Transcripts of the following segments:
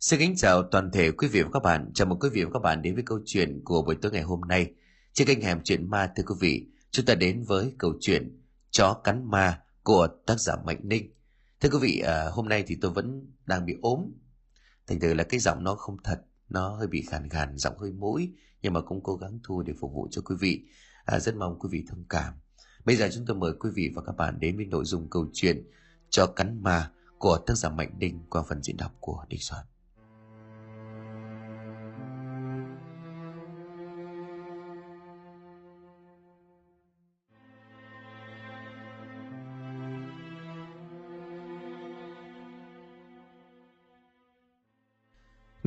Xin kính chào toàn thể quý vị và các bạn. Chào mừng quý vị và các bạn đến với câu chuyện của buổi tối ngày hôm nay. Trên kênh Hẻm Chuyện Ma thưa quý vị, chúng ta đến với câu chuyện Chó cắn ma của tác giả Mạnh Ninh. Thưa quý vị, à, hôm nay thì tôi vẫn đang bị ốm. Thành thử là cái giọng nó không thật, nó hơi bị khàn khàn, giọng hơi mũi, nhưng mà cũng cố gắng thu để phục vụ cho quý vị. À, rất mong quý vị thông cảm. Bây giờ chúng tôi mời quý vị và các bạn đến với nội dung câu chuyện Chó cắn ma của tác giả Mạnh Ninh qua phần diễn đọc của đình Soạn.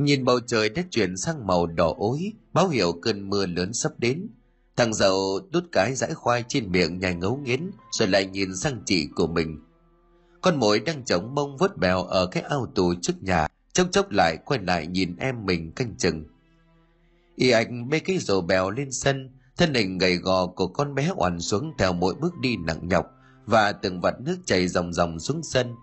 Nhìn bầu trời đã chuyển sang màu đỏ ối, báo hiệu cơn mưa lớn sắp đến. Thằng dậu đút cái dãi khoai trên miệng nhai ngấu nghiến, rồi lại nhìn sang chị của mình. Con mồi đang chống mông vớt bèo ở cái ao tù trước nhà, chốc chốc lại quay lại nhìn em mình canh chừng. Y ảnh bê cái rổ bèo lên sân, thân hình gầy gò của con bé oằn xuống theo mỗi bước đi nặng nhọc và từng vạt nước chảy ròng ròng xuống sân.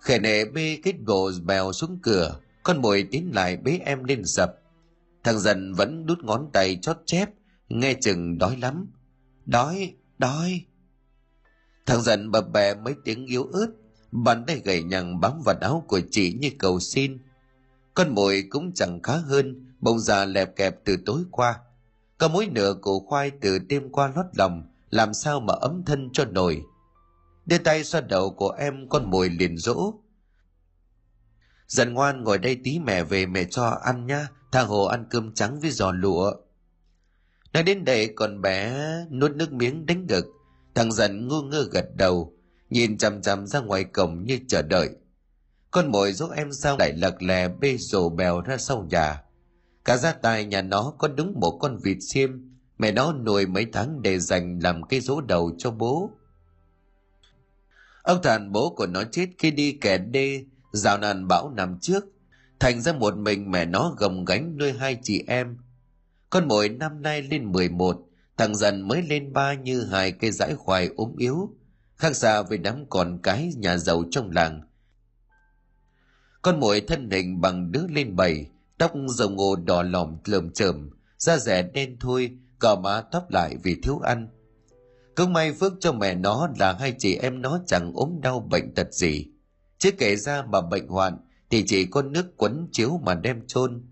Khẻ nệ bê cái gỗ bèo xuống cửa, con mồi tiến lại bế em lên sập thằng dần vẫn đút ngón tay chót chép, nghe chừng đói lắm. Đói đói. Thằng dần bập bẹ mấy tiếng yếu ớt, bàn tay gầy nhằng bám vào áo của chị như cầu xin. Con mồi cũng chẳng khá hơn, bông già lẹp kẹp từ tối qua. Có mối nửa củ khoai từ đêm qua lót lòng, làm sao mà ấm thân cho nổi. Đưa tay xoa đầu của em, con mồi liền dỗ. Dần ngoan ngồi đây tí mẹ về mẹ cho ăn nha, thằng Hồ ăn cơm trắng với giò lụa. Nói đến đây còn bé nuốt nước miếng đánh ngực, thằng dần ngu ngơ gật đầu, nhìn chằm chằm ra ngoài cổng như chờ đợi. Con mồi giúp em sao lại lật lè bê rổ bèo ra sau nhà. Cả gia tài nhà nó có đúng một con vịt xiêm, mẹ nó nuôi mấy tháng để dành làm cái rỗ đầu cho bố. Ông thàn bố của nó chết khi đi kẻ đê Dạo nạn bão nằm trước, thành ra một mình mẹ nó gồng gánh nuôi hai chị em. Con mồi năm nay lên 11, thằng dần mới lên ba như hai cây dãi khoai ốm yếu, khác xa với đám con cái nhà giàu trong làng. Con mồi thân hình bằng đứa lên bảy, tóc rồng ngô đỏ lòm lờm chởm, da rẻ đen thui, cỏ má tóc lại vì thiếu ăn. Cứ may phước cho mẹ nó là hai chị em nó chẳng ốm đau bệnh tật gì chứ kể ra mà bệnh hoạn, thì chỉ có nước quấn chiếu mà đem chôn.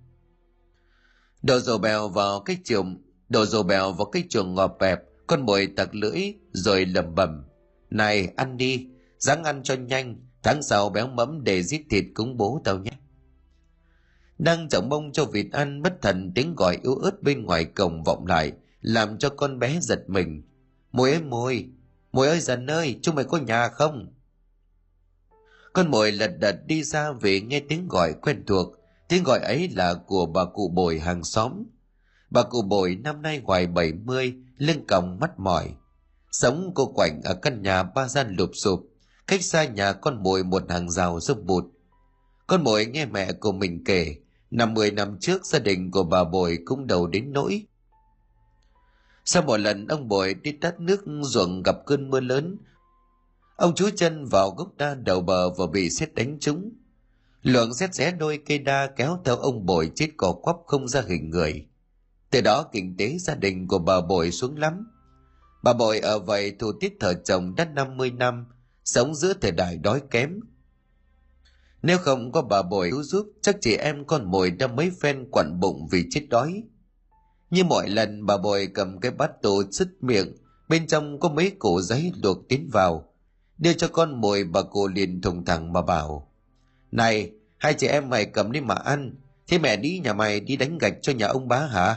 Đổ dầu bèo vào cái chuồng, đổ dầu bèo vào cái chuồng ngọt bẹp, con mồi tặc lưỡi rồi lẩm bẩm, này, ăn đi ráng ăn cho nhanh, tháng sau béo mẫm để giết thịt cúng bố tao nhé. Đang chồng mông cho vịt ăn, bất thần tiếng gọi yếu ớt bên ngoài cổng vọng lại, làm cho con bé giật mình. Mồi ơi mồi mồi ơi dần ơi, chúng mày có nhà không? Con mồi lật đật đi ra về nghe tiếng gọi quen thuộc, tiếng gọi ấy là của bà cụ bồi hàng xóm. Bà cụ bồi năm nay ngoài 70, lưng còng mắt mỏi. Sống cô quạnh ở căn nhà ba gian lụp sụp, cách xa nhà con mồi một hàng rào dốc bụt. Con mồi nghe mẹ của mình kể, năm mười năm trước gia đình của bà bồi cũng đầu đến nỗi. Sau một lần ông bồi đi tắt nước ruộng gặp cơn mưa lớn, Ông chú chân vào gốc đa đầu bờ và bị xét đánh trúng. Lượng xét xé đôi cây đa kéo theo ông bội chết cỏ quắp không ra hình người. Từ đó kinh tế gia đình của bà bội xuống lắm. Bà bội ở vậy thủ tiết thờ chồng đã 50 năm, sống giữa thời đại đói kém. Nếu không có bà bội cứu giúp, chắc chị em con mồi đã mấy phen quặn bụng vì chết đói. Như mọi lần bà bội cầm cái bát tô xứt miệng, bên trong có mấy củ giấy luộc tiến vào, đưa cho con mồi bà cô liền thùng thẳng mà bảo này hai chị em mày cầm đi mà ăn thế mẹ đi nhà mày đi đánh gạch cho nhà ông bá hả?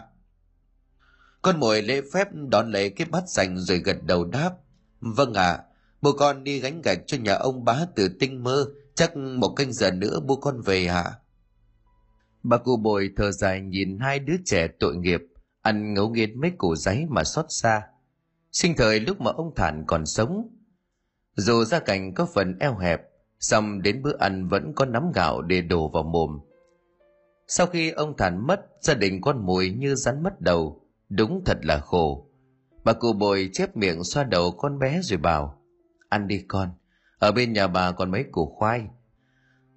Con mồi lễ phép đón lấy cái bát sành rồi gật đầu đáp vâng ạ à, bố con đi gánh gạch cho nhà ông bá từ tinh mơ chắc một canh giờ nữa bố con về hả bà cụ bồi thở dài nhìn hai đứa trẻ tội nghiệp ăn ngấu nghiến mấy củ giấy mà xót xa. Sinh thời lúc mà ông thản còn sống dù gia cảnh có phần eo hẹp, xong đến bữa ăn vẫn có nắm gạo để đổ vào mồm. Sau khi ông Thản mất, gia đình con mùi như rắn mất đầu, đúng thật là khổ. Bà cụ bồi chép miệng xoa đầu con bé rồi bảo, ăn đi con, ở bên nhà bà còn mấy củ khoai.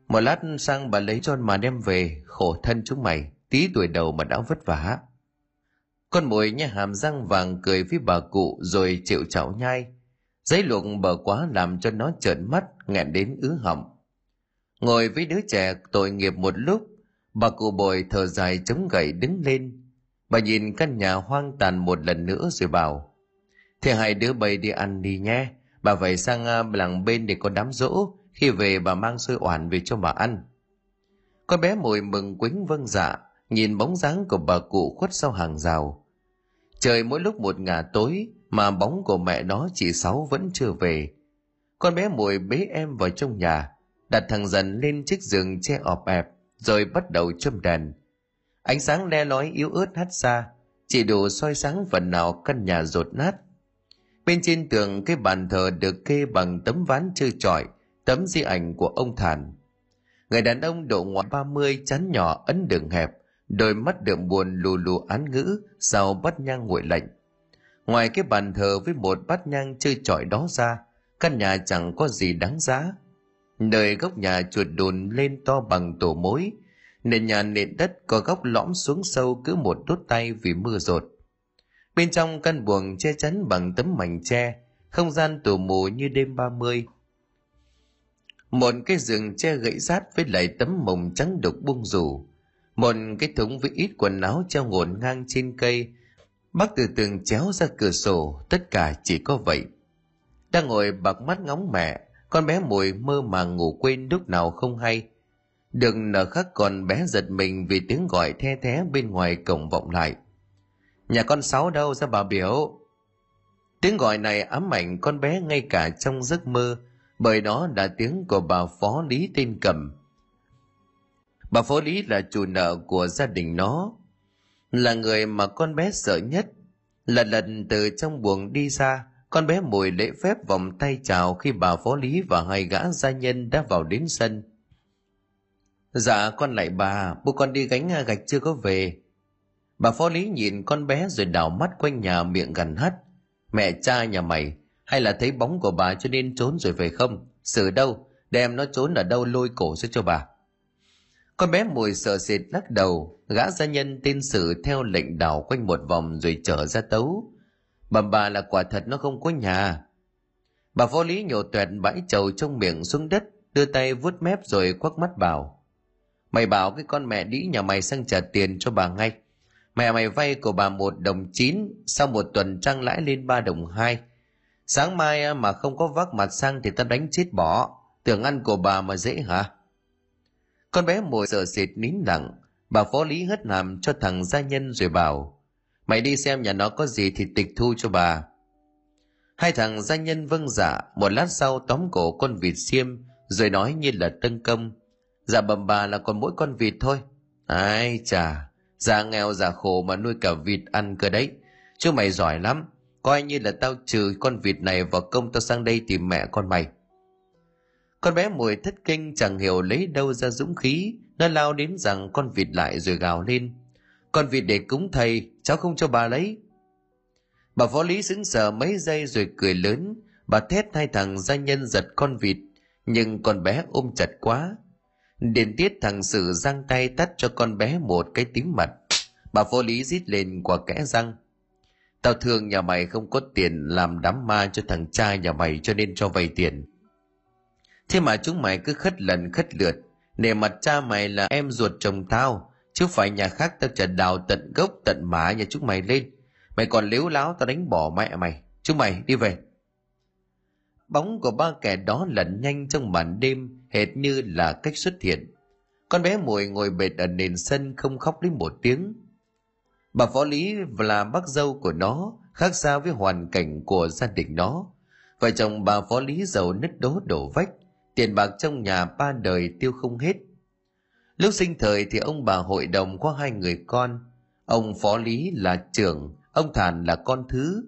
một lát sang bà lấy cho mà đem về khổ thân chúng mày tí tuổi đầu mà đã vất vả con mồi nha hàm răng vàng cười với bà cụ rồi chịu chảo nhai giấy luộc bờ quá làm cho nó trợn mắt, nghẹn đến ứ họng. Ngồi với đứa trẻ tội nghiệp một lúc, bà cụ bồi thở dài chống gậy đứng lên. Bà nhìn căn nhà hoang tàn một lần nữa rồi bảo, thế hai đứa bay đi ăn đi nhé. Bà phải sang à, làng bên để có đám rỗ khi về bà mang xôi oản về cho bà ăn. Con bé mồi mừng quýnh vâng dạ nhìn bóng dáng của bà cụ khuất sau hàng rào. Trời mỗi lúc một ngả tối mà bóng của mẹ nó chị sáu vẫn chưa về. Con bé mùi bế em vào trong nhà đặt thằng dần lên chiếc giường che ọp ẹp rồi bắt đầu châm đèn. Ánh sáng le lói yếu ớt hắt ra, chỉ đủ soi sáng phần nào căn nhà rột nát. Bên trên tường cái bàn thờ được kê bằng tấm ván trơ trọi tấm di ảnh của ông thản. Người đàn ông độ ngoài ba mươi chán nhỏ ấn đường hẹp đôi mắt đượm buồn lù lù án ngữ sau bắt nhang nguội lạnh ngoài cái bàn thờ với một bát nhang chơi trọi đó ra, căn nhà chẳng có gì đáng giá. Nơi góc nhà chuột đồn lên to bằng tổ mối, nền nhà nền đất có góc lõm xuống sâu cứ một đốt tay vì mưa rột. Bên trong căn buồng che chắn bằng tấm mảnh tre, không gian tù mù như đêm ba mươi. Một cái giường che gãy rát với lại tấm mồng trắng đục buông rủ. Một cái thúng với ít quần áo treo ngổn ngang trên cây bác từ tường chéo ra cửa sổ, tất cả chỉ có vậy. Đang ngồi bạc mắt ngóng mẹ, con bé mùi mơ màng ngủ quên lúc nào không hay. Đừng nở khắc còn bé giật mình vì tiếng gọi the thé bên ngoài cổng vọng lại. Nhà con sáu đâu ra bà biểu? Tiếng gọi này ám ảnh con bé ngay cả trong giấc mơ, bởi đó là tiếng của bà phó lý tên cầm. Bà phó lý là chủ nợ của gia đình nó là người mà con bé sợ nhất. Là lần từ trong buồng đi ra, con bé mùi lễ phép vòng tay chào khi bà phó lý và hai gã gia nhân đã vào đến sân. Dạ con lại bà, bố con đi gánh gạch chưa có về. Bà phó lý nhìn con bé rồi đảo mắt quanh nhà miệng gần hắt. Mẹ, cha, nhà mày, hay là thấy bóng của bà cho nên trốn rồi về không? Xử đâu, đem nó trốn ở đâu lôi cổ ra cho bà con bé mùi sợ sệt lắc đầu, gã gia nhân tên sử theo lệnh đảo quanh một vòng rồi trở ra tấu. Bẩm bà là quả thật nó không có nhà. Bà phó lý nhổ tuẹt bãi trầu trong miệng xuống đất, đưa tay vuốt mép rồi quắc mắt bảo. Mày bảo cái con mẹ đĩ nhà mày sang trả tiền cho bà ngay. Mẹ mày vay của bà một đồng chín, sau một tuần trăng lãi lên ba đồng hai. Sáng mai mà không có vác mặt sang thì ta đánh chết bỏ. Tưởng ăn của bà mà dễ hả? Con bé mồi sợ sệt nín lặng, bà phó lý hất hàm cho thằng gia nhân rồi bảo, mày đi xem nhà nó có gì thì tịch thu cho bà. Hai thằng gia nhân vâng dạ một lát sau tóm cổ con vịt xiêm, rồi nói như là tân công dạ bầm bà là còn mỗi con vịt thôi. Ai chà, già nghèo già khổ mà nuôi cả vịt ăn cơ đấy. Chứ mày giỏi lắm, coi như là tao trừ con vịt này vào công tao sang đây tìm mẹ con mày con bé mùi thất kinh chẳng hiểu lấy đâu ra dũng khí, nó lao đến rằng con vịt lại rồi gào lên. Con vịt để cúng thầy, cháu không cho bà lấy. Bà phó lý sững sờ mấy giây rồi cười lớn. Bà thét hai thằng gia nhân giật con vịt, nhưng con bé ôm chặt quá. Điền tiết thằng sử giang tay tắt cho con bé một cái tím mặt. Bà phó lý rít lên qua kẽ răng. Tao thương nhà mày không có tiền làm đám ma cho thằng trai nhà mày cho nên cho vay tiền thế mà chúng mày cứ khất lần khất lượt. Nể mặt cha mày là em ruột chồng tao, chứ phải nhà khác tao chả đào tận gốc tận mã nhà chúng mày lên. Mày còn liếu láo tao đánh bỏ mẹ mày. Chúng mày đi về. Bóng của ba kẻ đó lẩn nhanh trong màn đêm, hệt như là cách xuất hiện. Con bé mùi ngồi bệt ở nền sân không khóc đến một tiếng. Bà phó lý là bác dâu của nó, khác xa với hoàn cảnh của gia đình nó. Vợ chồng bà phó lý giàu nứt đố đổ vách tiền bạc trong nhà ba đời tiêu không hết. Lúc sinh thời thì ông bà hội đồng có hai người con. Ông phó lý là trưởng, ông thản là con thứ.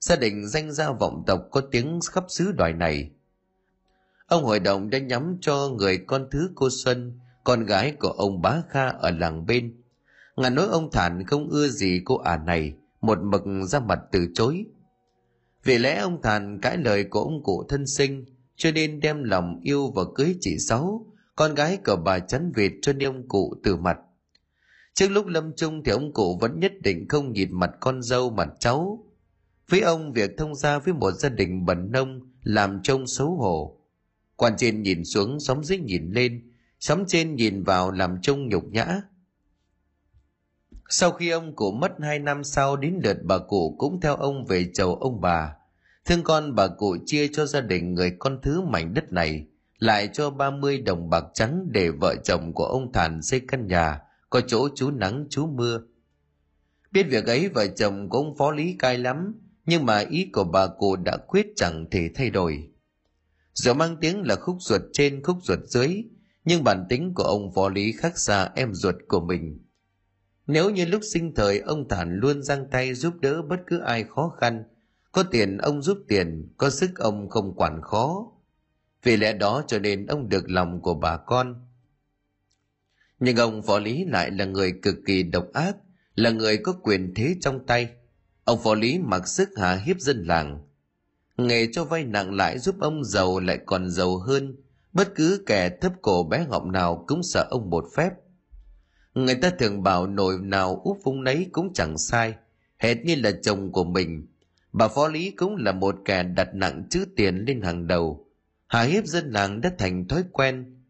Gia đình danh gia vọng tộc có tiếng khắp xứ đoài này. Ông hội đồng đã nhắm cho người con thứ cô xuân, con gái của ông bá kha ở làng bên. Ngàn nói ông thản không ưa gì cô ả này, một mực ra mặt từ chối. Vì lẽ ông thản cãi lời của ông cụ thân sinh cho nên đem lòng yêu và cưới chị sáu, con gái của bà chắn vịt cho nên ông cụ từ mặt. Trước lúc lâm chung thì ông cụ vẫn nhất định không nhìn mặt con dâu mặt cháu. Với ông, việc thông gia với một gia đình bẩn nông làm trông xấu hổ. Quan trên nhìn xuống, xóm dưới nhìn lên, xóm trên nhìn vào làm trông nhục nhã. Sau khi ông cụ mất hai năm sau, đến lượt bà cụ cũng theo ông về chầu ông bà thương con bà cụ chia cho gia đình người con thứ mảnh đất này lại cho 30 đồng bạc trắng để vợ chồng của ông Thản xây căn nhà, có chỗ trú nắng trú mưa. Biết việc ấy vợ chồng của ông phó lý cay lắm, nhưng mà ý của bà cụ đã quyết chẳng thể thay đổi. Giờ mang tiếng là khúc ruột trên khúc ruột dưới, nhưng bản tính của ông phó lý khác xa em ruột của mình. Nếu như lúc sinh thời ông Thản luôn giang tay giúp đỡ bất cứ ai khó khăn, có tiền ông giúp tiền, có sức ông không quản khó, vì lẽ đó cho nên ông được lòng của bà con. Nhưng ông võ lý lại là người cực kỳ độc ác là người có quyền thế trong tay. Ông võ lý mặc sức hạ hiếp dân làng. Nghề cho vay nặng lãi giúp ông giàu lại còn giàu hơn. Bất cứ kẻ thấp cổ bé ngọng nào cũng sợ ông một phép. Người ta thường bảo nổi nào úp vung nấy cũng chẳng sai. Hệt như là chồng của mình bà phó lý cũng là một kẻ đặt nặng chữ tiền lên hàng đầu. Hà hiếp dân làng đã thành thói quen.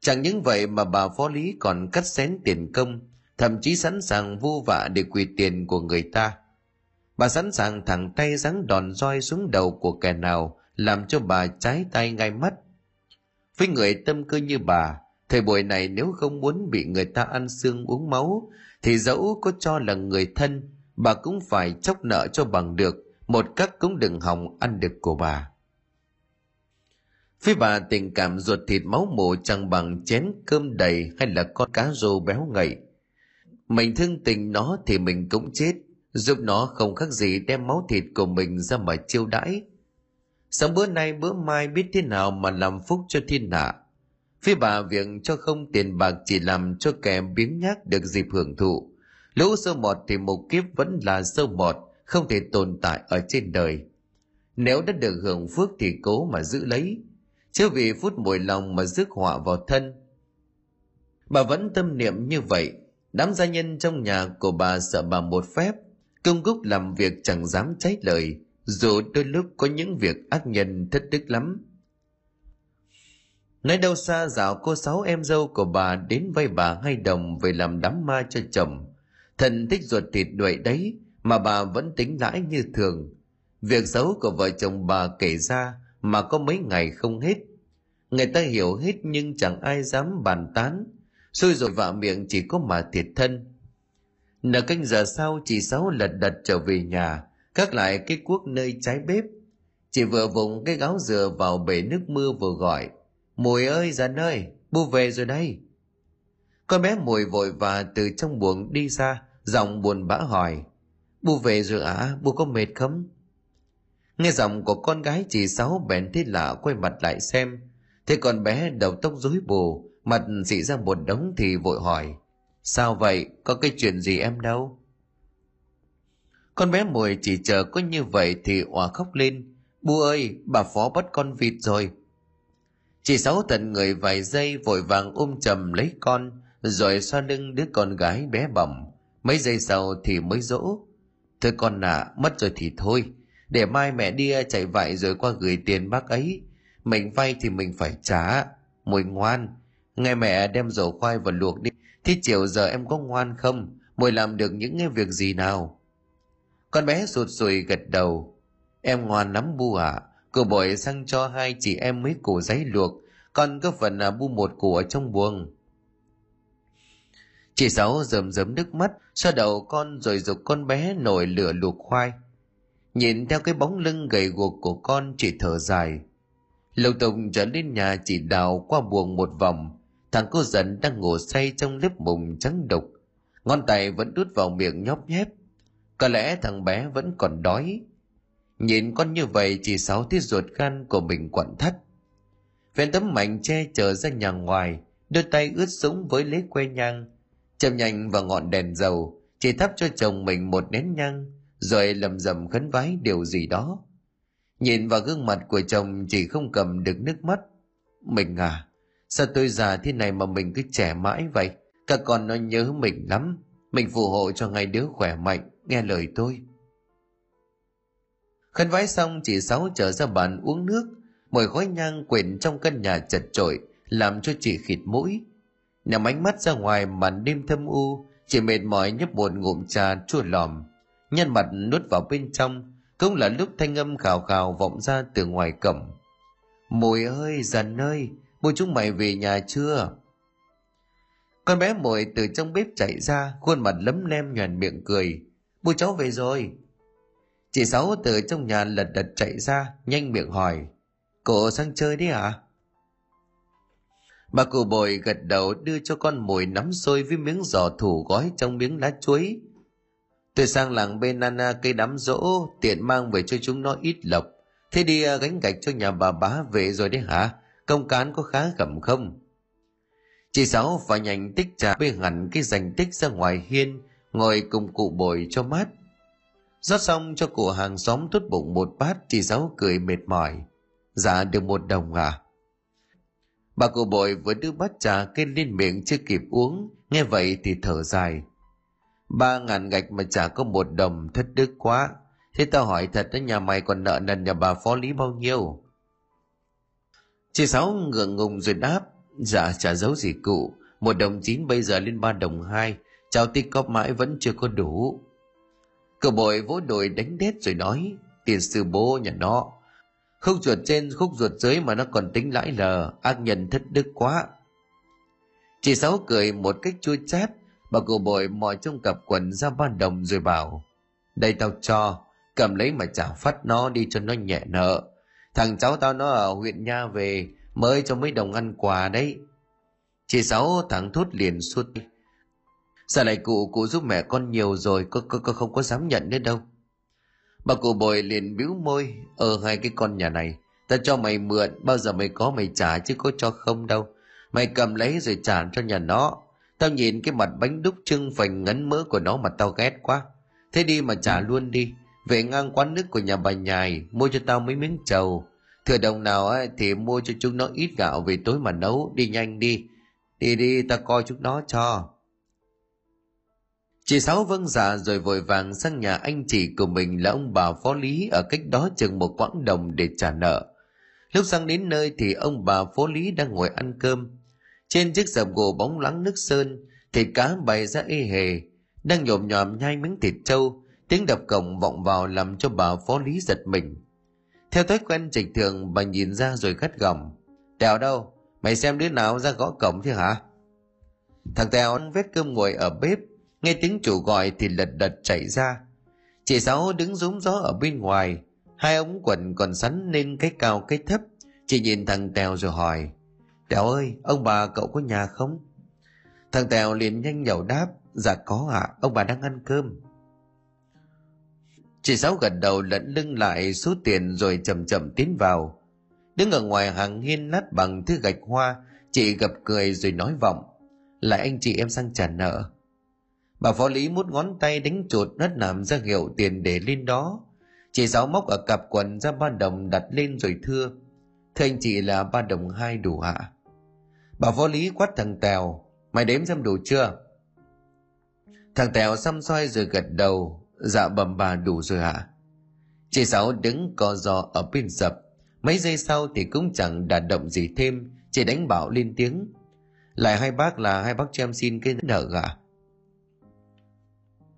Chẳng những vậy mà bà phó lý còn cắt xén tiền công, thậm chí sẵn sàng vô vạ để quỳ tiền của người ta. Bà sẵn sàng thẳng tay giáng đòn roi xuống đầu của kẻ nào, làm cho bà trái tay ngay mắt. Với người tâm cơ như bà, thời buổi này nếu không muốn bị người ta ăn xương uống máu, thì dẫu có cho là người thân, bà cũng phải chốc nợ cho bằng được một cắc cũng đừng hòng ăn được của bà Phía bà tình cảm ruột thịt máu mồ chẳng bằng chén cơm đầy hay là con cá rô béo ngậy. Mình thương tình nó thì mình cũng chết, giúp nó không khác gì đem máu thịt của mình ra mà chiêu đãi. Sáng bữa nay bữa mai biết thế nào mà làm phúc cho thiên hạ. Phía bà việc cho không tiền bạc chỉ làm cho kẻ biếng nhác được dịp hưởng thụ. Lũ sâu mọt thì một kiếp vẫn là sâu mọt, không thể tồn tại ở trên đời. Nếu đã được hưởng phước thì cố mà giữ lấy, chứ vì phút mùi lòng mà rước họa vào thân bà vẫn tâm niệm như vậy đám gia nhân trong nhà của bà sợ bà một phép công cúc làm việc chẳng dám trái lời dù đôi lúc có những việc ác nhân thất đức lắm Nói đâu xa dạo cô sáu em dâu của bà đến vay bà hai đồng về làm đám ma cho chồng. Thần thích ruột thịt đuổi đấy mà bà vẫn tính lãi như thường. Việc xấu của vợ chồng bà kể ra mà có mấy ngày không hết. Người ta hiểu hết nhưng chẳng ai dám bàn tán. Xui rồi vạ miệng chỉ có mà thiệt thân. Nửa canh giờ sau, chị sáu lật đật trở về nhà các lại cái cuốc nơi trái bếp. Chị vừa vùng cái gáo dừa vào bể nước mưa vừa gọi, mùi ơi ra ơi, bu về rồi đây. Con bé mùi vội và từ trong buồng đi ra, giọng buồn bã hỏi bu về rồi à? Bu có mệt không? Nghe giọng của con gái chị sáu bèn thế lạ quay mặt lại xem. Thế con bé đầu tóc rối bù, mặt dị ra một đống thì vội hỏi, sao vậy? Có cái chuyện gì em đâu? Con bé mùi chỉ chờ có như vậy thì òa khóc lên, bu ơi, bà phó bắt con vịt rồi. Chị sáu tận người vài giây vội vàng ôm chầm lấy con, rồi xoa lưng đứa con gái bé bỏng. Mấy giây sau thì mới dỗ thôi con à, mất rồi thì thôi. Để mai mẹ đi à, chạy vậy rồi qua gửi tiền bác ấy. Mình vay thì mình phải trả. Mùi ngoan. Nghe mẹ đem dầu khoai và luộc đi. Thế chiều giờ em có ngoan không? Mùi làm được những cái việc gì nào? Con bé sụt sùi gật đầu. Em ngoan lắm bu ạ. À. cô bội sang cho hai chị em mấy củ giấy luộc. Con có phần là bu một củ ở trong buồng chị sáu rơm rớm nước mắt xoa đầu con rồi dục con bé nổi lửa luộc khoai nhìn theo cái bóng lưng gầy guộc của con chị thở dài Lục tục trở lên nhà chỉ đào qua buồng một vòng. Thằng cô dần đang ngủ say trong lớp mùng trắng đục. Ngón tay vẫn đút vào miệng nhóp nhép. Có lẽ thằng bé vẫn còn đói. Nhìn con như vậy chỉ sáu tiết ruột gan của mình quặn thắt. ven tấm mảnh che trở ra nhà ngoài, đôi tay ướt sũng với lấy que nhang châm nhanh vào ngọn đèn dầu, chỉ thắp cho chồng mình một nén nhang, rồi lầm rầm khấn vái điều gì đó Nhìn vào gương mặt của chồng chỉ không cầm được nước mắt. Mình à, Sao tôi già thế này mà mình cứ trẻ mãi vậy? Các con nó nhớ mình lắm. Mình phù hộ cho ngay đứa khỏe mạnh, nghe lời tôi. Khấn vái xong chị Sáu trở ra bàn uống nước, mùi khói nhang quyện trong căn nhà chật trội, làm cho chị khịt mũi. Nằm ánh mắt ra ngoài màn đêm thâm u, chị mệt mỏi nhấp một ngụm trà chua lòm. Nhân mặt nuốt vào bên trong, cũng là lúc thanh âm khào khào vọng ra từ ngoài cổng. Mùi ơi, dần ơi, bố chúng mày về nhà chưa? Con bé mồi từ trong bếp chạy ra, khuôn mặt lấm lem nhoèn miệng cười. Bố cháu về rồi. Chị Sáu từ trong nhà lật đật chạy ra, nhanh miệng hỏi. Cô sang chơi đấy à? Bà cụ bồi gật đầu đưa cho con mồi nắm sôi với miếng giò thủ gói trong miếng lá chuối. Tôi sang làng bên Nana cây đám rỗ, tiện mang về cho chúng nó ít lộc. Thế đi à, gánh gạch cho nhà bà bá về rồi đấy hả? Công cán có khá gầm không? Chị Sáu và nhành tích trà bê hẳn cái dành tích ra ngoài hiên, ngồi cùng cụ bồi cho mát. rót xong cho cụ hàng xóm tốt bụng một bát, chị Sáu cười mệt mỏi. Dạ được một đồng à? Bà cụ bội vừa đưa bát trà kê lên miệng chưa kịp uống, nghe vậy thì thở dài. Ba ngàn gạch mà chả có một đồng thất đức quá. Thế tao hỏi thật đó nhà mày còn nợ nần nhà bà phó lý bao nhiêu? Chị Sáu ngượng ngùng rồi đáp. Dạ chả giấu gì cụ. Một đồng chín bây giờ lên ba đồng hai. Cháu tích cóp mãi vẫn chưa có đủ. Cậu bội vỗ đồi đánh đét rồi nói. Tiền sư bố nhà nó. Khúc ruột trên khúc ruột dưới mà nó còn tính lãi lờ. Ác nhân thất đức quá. Chị Sáu cười một cách chua chát. Bà cụ bội mò trong cặp quần ra ba đồng rồi bảo. Đây tao cho. Cầm lấy mà trả phát nó đi cho nó nhẹ nợ. Thằng cháu tao nó ở huyện Nha về mới cho mấy đồng ăn quà đấy chị sáu thằng thốt liền suốt sao lại cụ cụ giúp mẹ con nhiều rồi có, có, có không có dám nhận nữa đâu bà cụ bồi liền bĩu môi ở hai cái con nhà này ta cho mày mượn bao giờ mày có mày trả chứ có cho không đâu. Mày cầm lấy rồi trả cho nhà nó. Tao nhìn cái mặt bánh đúc trưng phành ngấn mỡ của nó mà tao ghét quá. Thế đi mà trả luôn đi. Về ngang quán nước của nhà bà nhài mua cho tao mấy miếng trầu. Thừa đồng nào ấy, thì mua cho chúng nó ít gạo về tối mà nấu, đi nhanh đi. Đi đi, ta coi chúng nó cho. Chị Sáu vâng dạ rồi vội vàng sang nhà anh chị của mình là ông bà phó lý ở cách đó chừng một quãng đồng để trả nợ. Lúc sang đến nơi thì ông bà phó lý đang ngồi ăn cơm. Trên chiếc sập gỗ bóng lắng nước sơn, thịt cá bày ra ê hề, đang nhộm nhòm nhai miếng thịt trâu, tiếng đập cổng vọng vào làm cho bà phó lý giật mình. Theo thói quen trịch thường bà nhìn ra rồi gắt gỏng. Tèo đâu? Mày xem đứa nào ra gõ cổng thế hả? Thằng Tèo ăn vết cơm ngồi ở bếp, nghe tiếng chủ gọi thì lật đật chạy ra. Chị Sáu đứng rúng gió ở bên ngoài, hai ống quần còn sắn lên cái cao cái thấp. Chị nhìn thằng Tèo rồi hỏi, Tèo ơi, ông bà cậu có nhà không? Thằng Tèo liền nhanh nhậu đáp, dạ có ạ, à, ông bà đang ăn cơm. Chị Sáu gật đầu lẫn lưng lại số tiền rồi chậm chậm tiến vào. Đứng ở ngoài hàng hiên nát bằng thứ gạch hoa, chị gặp cười rồi nói vọng. Lại anh chị em sang trả nợ. Bà phó lý mút ngón tay đánh chuột đất làm ra hiệu tiền để lên đó. Chị Sáu móc ở cặp quần ra ba đồng đặt lên rồi thưa. Thưa anh chị là ba đồng hai đủ hạ Bà phó lý quát thằng Tèo. Mày đếm xem đủ chưa? Thằng Tèo xăm soi rồi gật đầu Dạ bẩm bà đủ rồi hả? Chị Sáu đứng co giò ở bên dập. Mấy giây sau thì cũng chẳng đạt động gì thêm, chị đánh bảo lên tiếng. Lại hai bác là hai bác cho em xin cái nợ gà.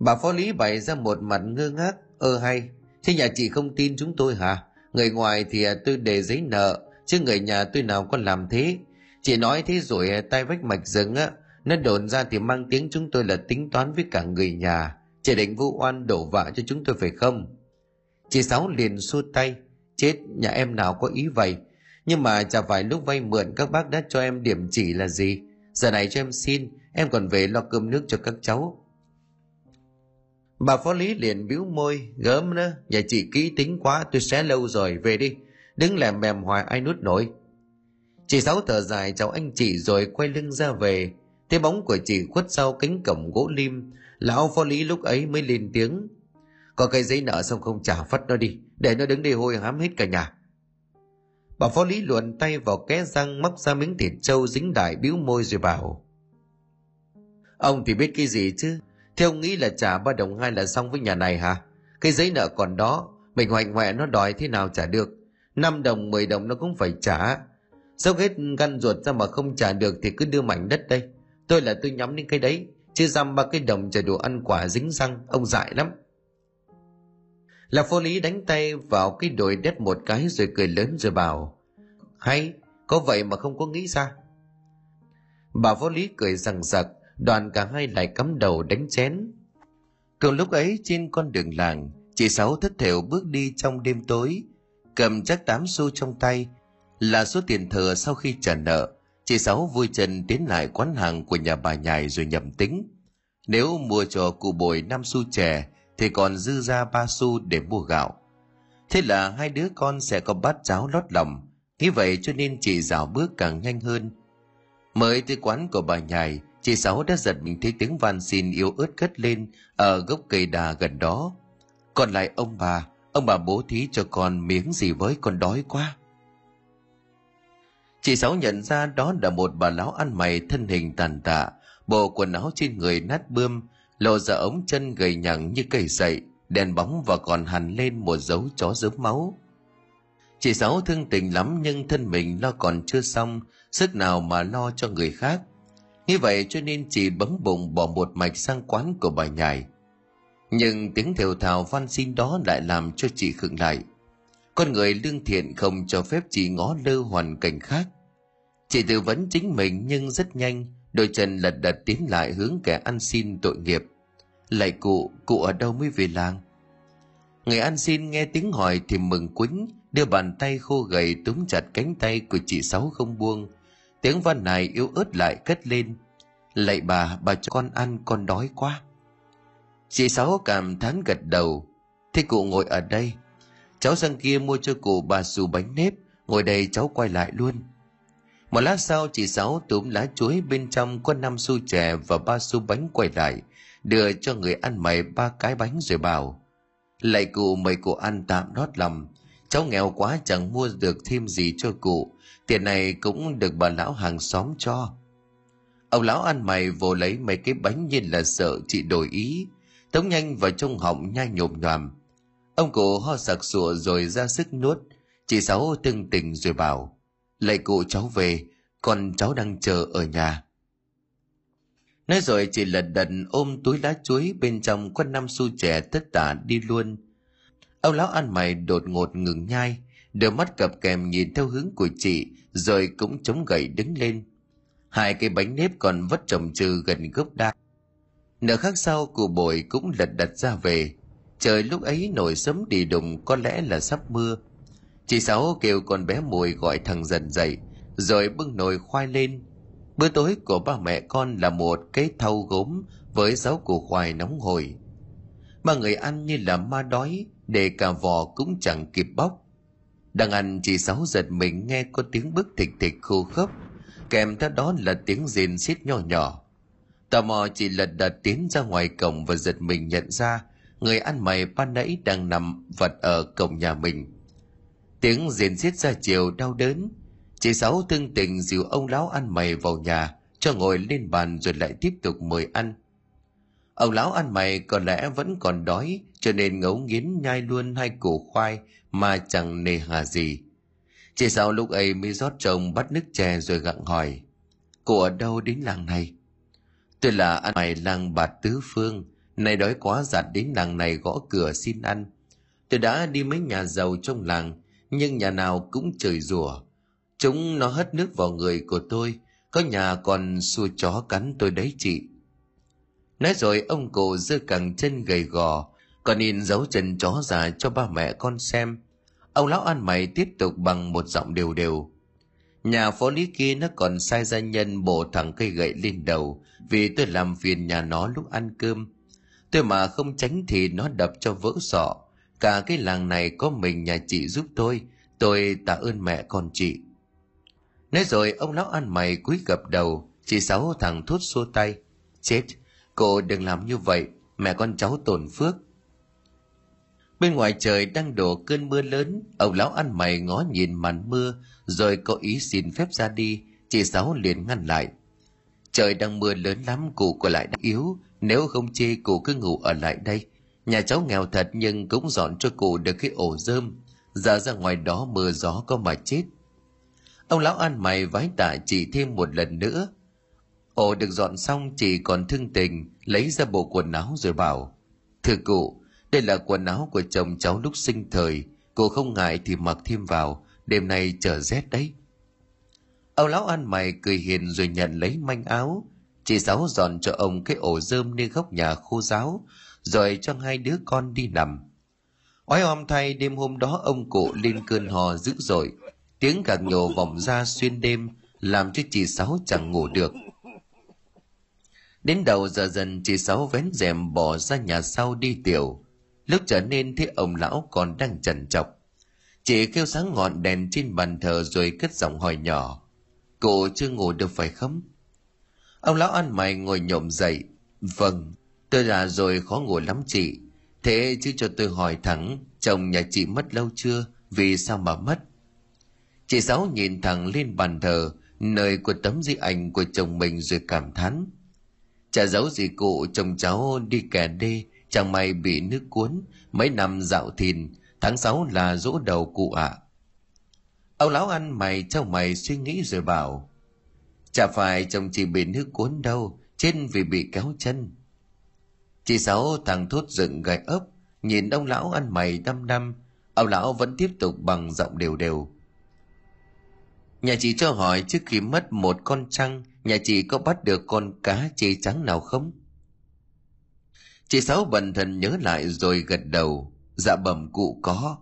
Bà phó lý bày ra một mặt ngơ ngác. Ơ hay, thế nhà chị không tin chúng tôi hả? Người ngoài thì à, tôi để giấy nợ, chứ người nhà tôi nào có làm thế. Chị nói thế rồi à, tay vách mạch rừng á, nó đồn ra thì mang tiếng chúng tôi là tính toán với cả người nhà Chị định vu oan đổ vạ cho chúng tôi phải không? Chị Sáu liền xua tay. Chết, nhà em nào có ý vậy. Nhưng mà chả phải lúc vay mượn các bác đã cho em điểm chỉ là gì. Giờ này cho em xin, em còn về lo cơm nước cho các cháu. Bà phó lý liền bĩu môi, gớm nữa, nhà chị kỹ tính quá, tôi xé lâu rồi, về đi. Đứng lèm mềm hoài ai nuốt nổi. Chị Sáu thở dài chào anh chị rồi quay lưng ra về. Thế bóng của chị khuất sau cánh cổng gỗ lim, Lão phó lý lúc ấy mới lên tiếng. Có cái giấy nợ xong không trả phát nó đi, để nó đứng đây hôi hám hết cả nhà. Bà phó lý luồn tay vào ké răng móc ra miếng thịt trâu dính đại bĩu môi rồi bảo. Ông thì biết cái gì chứ? Thế ông nghĩ là trả ba đồng hai là xong với nhà này hả? Cái giấy nợ còn đó, mình hoành hoẹ nó đòi thế nào trả được? 5 đồng, 10 đồng nó cũng phải trả. sau hết gan ruột ra mà không trả được thì cứ đưa mảnh đất đây. Tôi là tôi nhắm đến cái đấy, chứ dăm ba cái đồng trả đồ ăn quả dính răng, ông dại lắm. Là phô lý đánh tay vào cái đồi đất một cái rồi cười lớn rồi bảo Hay, có vậy mà không có nghĩ ra. Bà phô lý cười rằng rặc, đoàn cả hai lại cắm đầu đánh chén. Cùng lúc ấy trên con đường làng, chị Sáu thất thểu bước đi trong đêm tối, cầm chắc tám xu trong tay, là số tiền thừa sau khi trả nợ. Chị Sáu vui chân tiến lại quán hàng của nhà bà nhài rồi nhầm tính. Nếu mua cho cụ bồi năm xu chè thì còn dư ra ba xu để mua gạo. Thế là hai đứa con sẽ có bát cháo lót lòng, nghĩ vậy cho nên chị dạo bước càng nhanh hơn. Mới tới quán của bà nhài, chị Sáu đã giật mình thấy tiếng van xin yếu ớt cất lên ở gốc cây đà gần đó. Còn lại ông bà, ông bà bố thí cho con miếng gì với con đói quá. Chị Sáu nhận ra đó là một bà lão ăn mày thân hình tàn tạ, bộ quần áo trên người nát bươm, lộ ra ống chân gầy nhẳng như cây sậy, đèn bóng và còn hằn lên một dấu chó dớm máu. Chị Sáu thương tình lắm nhưng thân mình lo còn chưa xong, sức nào mà lo cho người khác. Như vậy cho nên chị bấm bụng bỏ một mạch sang quán của bà nhài. Nhưng tiếng thều thào van xin đó lại làm cho chị khựng lại. Con người lương thiện không cho phép chị ngó lơ hoàn cảnh khác. Chị tự vấn chính mình nhưng rất nhanh, đôi chân lật đật tiến lại hướng kẻ ăn xin tội nghiệp. Lại cụ, cụ ở đâu mới về làng? Người ăn xin nghe tiếng hỏi thì mừng quýnh, đưa bàn tay khô gầy túm chặt cánh tay của chị Sáu không buông. Tiếng văn này yếu ớt lại cất lên. Lạy bà, bà cho con ăn, con đói quá. Chị Sáu cảm thán gật đầu. Thế cụ ngồi ở đây. Cháu sang kia mua cho cụ bà xù bánh nếp, ngồi đây cháu quay lại luôn. Một lát sau chị Sáu túm lá chuối bên trong có năm xu chè và ba xu bánh quay lại, đưa cho người ăn mày ba cái bánh rồi bảo. Lạy cụ mời cụ ăn tạm nót lòng, cháu nghèo quá chẳng mua được thêm gì cho cụ, tiền này cũng được bà lão hàng xóm cho. Ông lão ăn mày vô lấy mấy cái bánh như là sợ chị đổi ý, tống nhanh vào trong họng nhai nhộm nhòm. Ông cụ ho sặc sụa rồi ra sức nuốt, chị Sáu tưng tình rồi bảo. Lạy cụ cháu về, còn cháu đang chờ ở nhà. Nói rồi chị lật đật ôm túi lá chuối bên trong có năm xu trẻ tất tả đi luôn. Ông lão ăn mày đột ngột ngừng nhai, đôi mắt cặp kèm nhìn theo hướng của chị, rồi cũng chống gậy đứng lên. Hai cái bánh nếp còn vất trồng trừ gần gốc đa. Nửa khác sau cụ bội cũng lật đật ra về. Trời lúc ấy nổi sớm đi đùng có lẽ là sắp mưa, Chị Sáu kêu con bé Mùi gọi thằng dần dậy, rồi bưng nồi khoai lên. Bữa tối của ba mẹ con là một cái thau gốm với rau củ khoai nóng hổi. Ba người ăn như là ma đói, để cả vò cũng chẳng kịp bóc. Đang ăn chị Sáu giật mình nghe có tiếng bức thịch thịch khô khớp, kèm theo đó là tiếng rên xít nhỏ nhỏ. Tò mò chị lật đật tiến ra ngoài cổng và giật mình nhận ra người ăn mày ban nãy đang nằm vật ở cổng nhà mình. Tiếng rên xiết ra chiều đau đớn. Chị sáu thương tình dìu ông lão ăn mày vào nhà cho ngồi lên bàn rồi lại tiếp tục mời ăn. Ông lão ăn mày có lẽ vẫn còn đói cho nên ngấu nghiến nhai luôn hai củ khoai mà chẳng nề hà gì. Chỉ sau lúc ấy mới rót chồng bắt nước chè rồi gặng hỏi, cô ở đâu đến làng này? Tôi là ăn mày làng bà tứ phương, nay đói quá giặt đến làng này gõ cửa xin ăn. Tôi đã đi mấy nhà giàu trong làng, nhưng nhà nào cũng chửi rủa. Chúng nó hất nước vào người của tôi, có nhà còn xua chó cắn tôi đấy chị. Nói rồi ông cụ giơ cẳng chân gầy gò, còn in dấu chân chó già cho ba mẹ con xem ông lão ăn mày tiếp tục bằng một giọng đều đều. Nhà phó lý kia nó còn sai gia nhân bổ thẳng cây gậy lên đầu, vì tôi làm phiền nhà nó lúc ăn cơm. Tôi mà không tránh thì nó đập cho vỡ sọ. Cả cái làng này có mình nhà chị giúp tôi tôi tạ ơn mẹ con chị. Nói rồi, ông lão ăn mày cúi gập đầu, chị sáu thằng thốt xua tay. Chết, cô đừng làm như vậy, mẹ con cháu tổn phước. Bên ngoài trời đang đổ cơn mưa lớn, ông lão ăn mày ngó nhìn màn mưa, rồi có ý xin phép ra đi, chị Sáu liền ngăn lại. Trời đang mưa lớn lắm, cụ của lại đã yếu, nếu không chê cụ cứ ngủ ở lại đây. Nhà cháu nghèo thật nhưng cũng dọn cho cụ được cái ổ rơm, giờ ra ngoài đó mưa gió có mà chết. Ông lão ăn mày vái tạ chị thêm một lần nữa. Ổ được dọn xong chị còn thương tình, lấy ra bộ quần áo rồi bảo. Thưa cụ, đây là quần áo của chồng cháu lúc sinh thời, cô không ngại thì mặc thêm vào, đêm nay trở rét đấy. Ông lão ăn mày cười hiền rồi nhận lấy manh áo. Chị Sáu dọn cho ông cái ổ rơm nơi góc nhà khô giáo, rồi cho hai đứa con đi nằm. Oái om thay đêm hôm đó ông cụ lên cơn hò dữ dội, tiếng gạc nhổ vọng ra xuyên đêm, làm cho chị Sáu chẳng ngủ được. Đến đầu giờ dần chị Sáu vén rèm bỏ ra nhà sau đi tiểu, lúc trở nên thấy ông lão còn đang trần trọc. Chị kêu sáng ngọn đèn trên bàn thờ rồi cất giọng hỏi nhỏ. Cô chưa ngủ được phải không? Ông lão ăn mày ngồi nhộm dậy. Vâng tôi già rồi khó ngủ lắm chị. Thế chứ cho tôi hỏi thẳng, chồng nhà chị mất lâu chưa? Vì sao mà mất? Chị sáu nhìn thẳng lên bàn thờ, nơi của tấm di ảnh của chồng mình rồi cảm thán. Chả giấu gì cụ, chồng cháu đi kẻ đê Chẳng may bị nước cuốn, mấy năm dạo thìn, tháng sáu là dỗ đầu cụ ạ. À. Ông lão ăn mày cho mày suy nghĩ rồi bảo, chả phải chồng chị bị nước cuốn đâu, trên vì bị kéo chân. Chị Sáu thằng thốt dựng gạch ấp, nhìn ông lão ăn mày đăm đăm, ông lão vẫn tiếp tục bằng giọng đều đều. Nhà chị cho hỏi trước khi mất một con trăng, nhà chị có bắt được con cá chê trắng nào không? Chị Sáu bần thần nhớ lại rồi gật đầu. Dạ bẩm cụ có.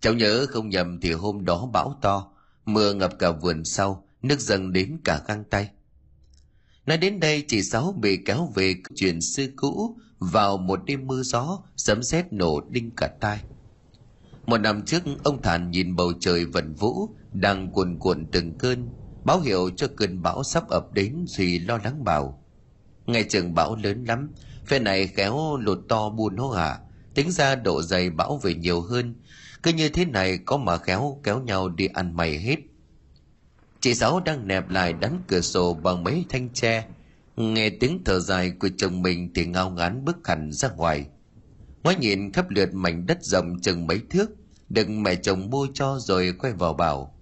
Cháu nhớ không nhầm thì hôm đó bão to, mưa ngập cả vườn sau, nước dâng đến cả găng tay. Nói đến đây chị Sáu bị kéo về chuyện xưa cũ vào một đêm mưa gió, sấm sét nổ đinh cả tai. Một năm trước, ông Thản nhìn bầu trời vần vũ, đang cuồn cuộn từng cơn, báo hiệu cho cơn bão sắp ập đến thì lo lắng bảo. Ngày trường bão lớn lắm, Phe này kéo lột to buôn hô hả, tính ra độ dày bão về nhiều hơn. Cứ như thế này có mà khéo kéo nhau đi ăn mày hết. Chị Sáu đang nẹp lại đắn cửa sổ bằng mấy thanh tre. Nghe tiếng thở dài của chồng mình thì ngao ngán bước hẳn ra ngoài. Ngoái nhìn khắp lượt mảnh đất rộng chừng mấy thước, được mẹ chồng mua cho rồi quay vào bảo.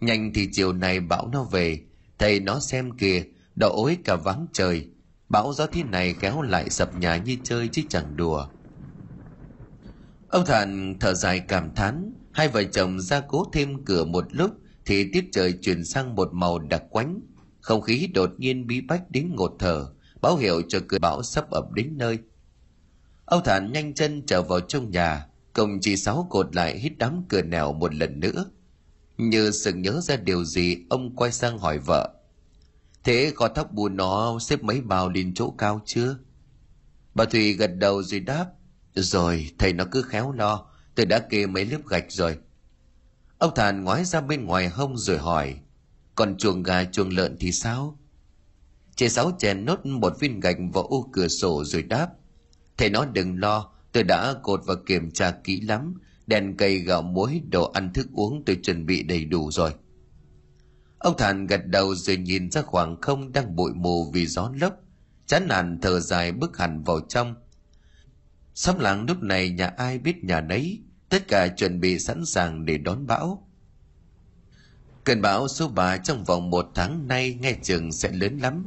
Nhanh thì chiều này bão nó về, thầy nó xem kìa, đỏ ối cả vắng trời, Bão gió thế này kéo lại sập nhà như chơi chứ chẳng đùa. Ông Thản thở dài cảm thán, hai vợ chồng ra cố thêm cửa một lúc thì tiết trời chuyển sang một màu đặc quánh. Không khí đột nhiên bí bách đến ngột thở, báo hiệu cho cửa bão sắp ập đến nơi. Ông Thản nhanh chân trở vào trong nhà, cùng chị Sáu cột lại hít đám cửa nẻo một lần nữa. Như sự nhớ ra điều gì, ông quay sang hỏi vợ. Thế có thóc bùn nó xếp mấy bao lên chỗ cao chưa? Bà thủy gật đầu rồi đáp. Rồi, thầy nó cứ khéo lo. Tôi đã kê mấy lớp gạch rồi. Ông Thàn ngoái ra bên ngoài hông rồi hỏi. Còn chuồng gà chuồng lợn thì sao? Chị Sáu chèn nốt một viên gạch vào ô cửa sổ rồi đáp. Thầy nó đừng lo, tôi đã cột và kiểm tra kỹ lắm. Đèn cây gạo muối, đồ ăn thức uống tôi chuẩn bị đầy đủ rồi. Ông Thản gật đầu rồi nhìn ra khoảng không đang bụi mù vì gió lốc. Chán nản thở dài bước hẳn vào trong. Xóm làng lúc này nhà ai biết nhà nấy, tất cả chuẩn bị sẵn sàng để đón bão. Cơn bão số 3 trong vòng một tháng nay nghe chừng sẽ lớn lắm.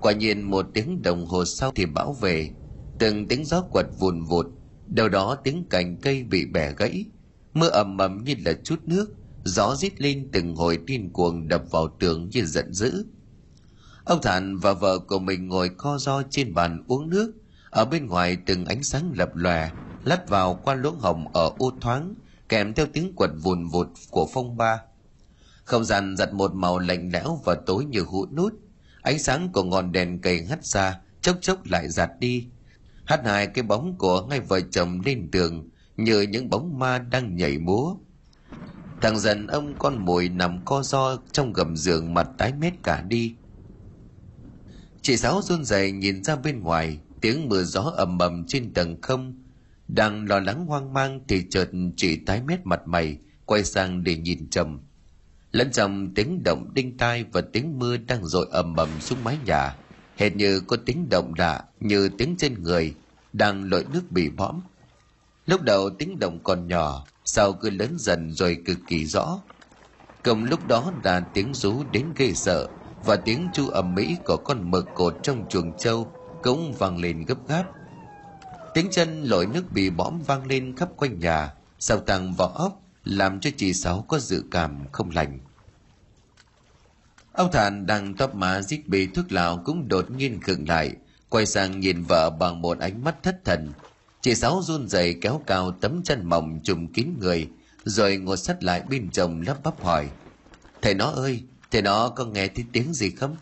Quả nhiên một tiếng đồng hồ sau thì bão về, từng tiếng gió quật vùn vụt, đầu đó tiếng cành cây bị bẻ gãy, mưa ầm ầm như là chút nước, gió rít lên từng hồi tin cuồng đập vào tường như giận dữ. Ông thản và vợ của mình ngồi co ro trên bàn uống nước, ở bên ngoài từng ánh sáng lập lòe, lắt vào qua lỗ hồng ở ô thoáng, kèm theo tiếng quật vùn vụt của phong ba. Không gian giật một màu lạnh lẽo và tối như hũ nút. Ánh sáng của ngọn đèn cầy hắt ra, chốc chốc lại giạt đi. Hắt hai cái bóng của ngay vợ chồng lên tường như những bóng ma đang nhảy múa. Thằng dần ông con mồi nằm co ro trong gầm giường mặt tái mét cả đi. Chị Sáu run rẩy nhìn ra bên ngoài, tiếng mưa gió ầm ầm trên tầng không. đang lo lắng hoang mang thì chợt chị tái mét mặt mày quay sang để nhìn trầm lẫn trong tiếng động đinh tai và tiếng mưa đang rội ầm ầm xuống mái nhà hệt như có tiếng động lạ như tiếng trên người đang lội nước bị bõm lúc đầu tiếng động còn nhỏ sau cứ lớn dần rồi cực kỳ rõ. Cùng lúc đó là tiếng rú đến ghê sợ, và tiếng chu ầm mỹ của con mực cột trong chuồng trâu cũng vang lên gấp gáp. Tiếng chân lội nước bị bõm vang lên khắp quanh nhà, sao tăng vào ốc, làm cho chị sáu có dự cảm không lành. Ông thản đang tóc má rít bì thuốc lào cũng đột nhiên khựng lại, quay sang nhìn vợ bằng một ánh mắt thất thần chị sáu run rẩy kéo cao tấm chân mỏng trùm kín người, rồi ngồi sát lại bên chồng lắp bắp hỏi, thầy nó ơi, thầy nó có nghe thấy tiếng gì không?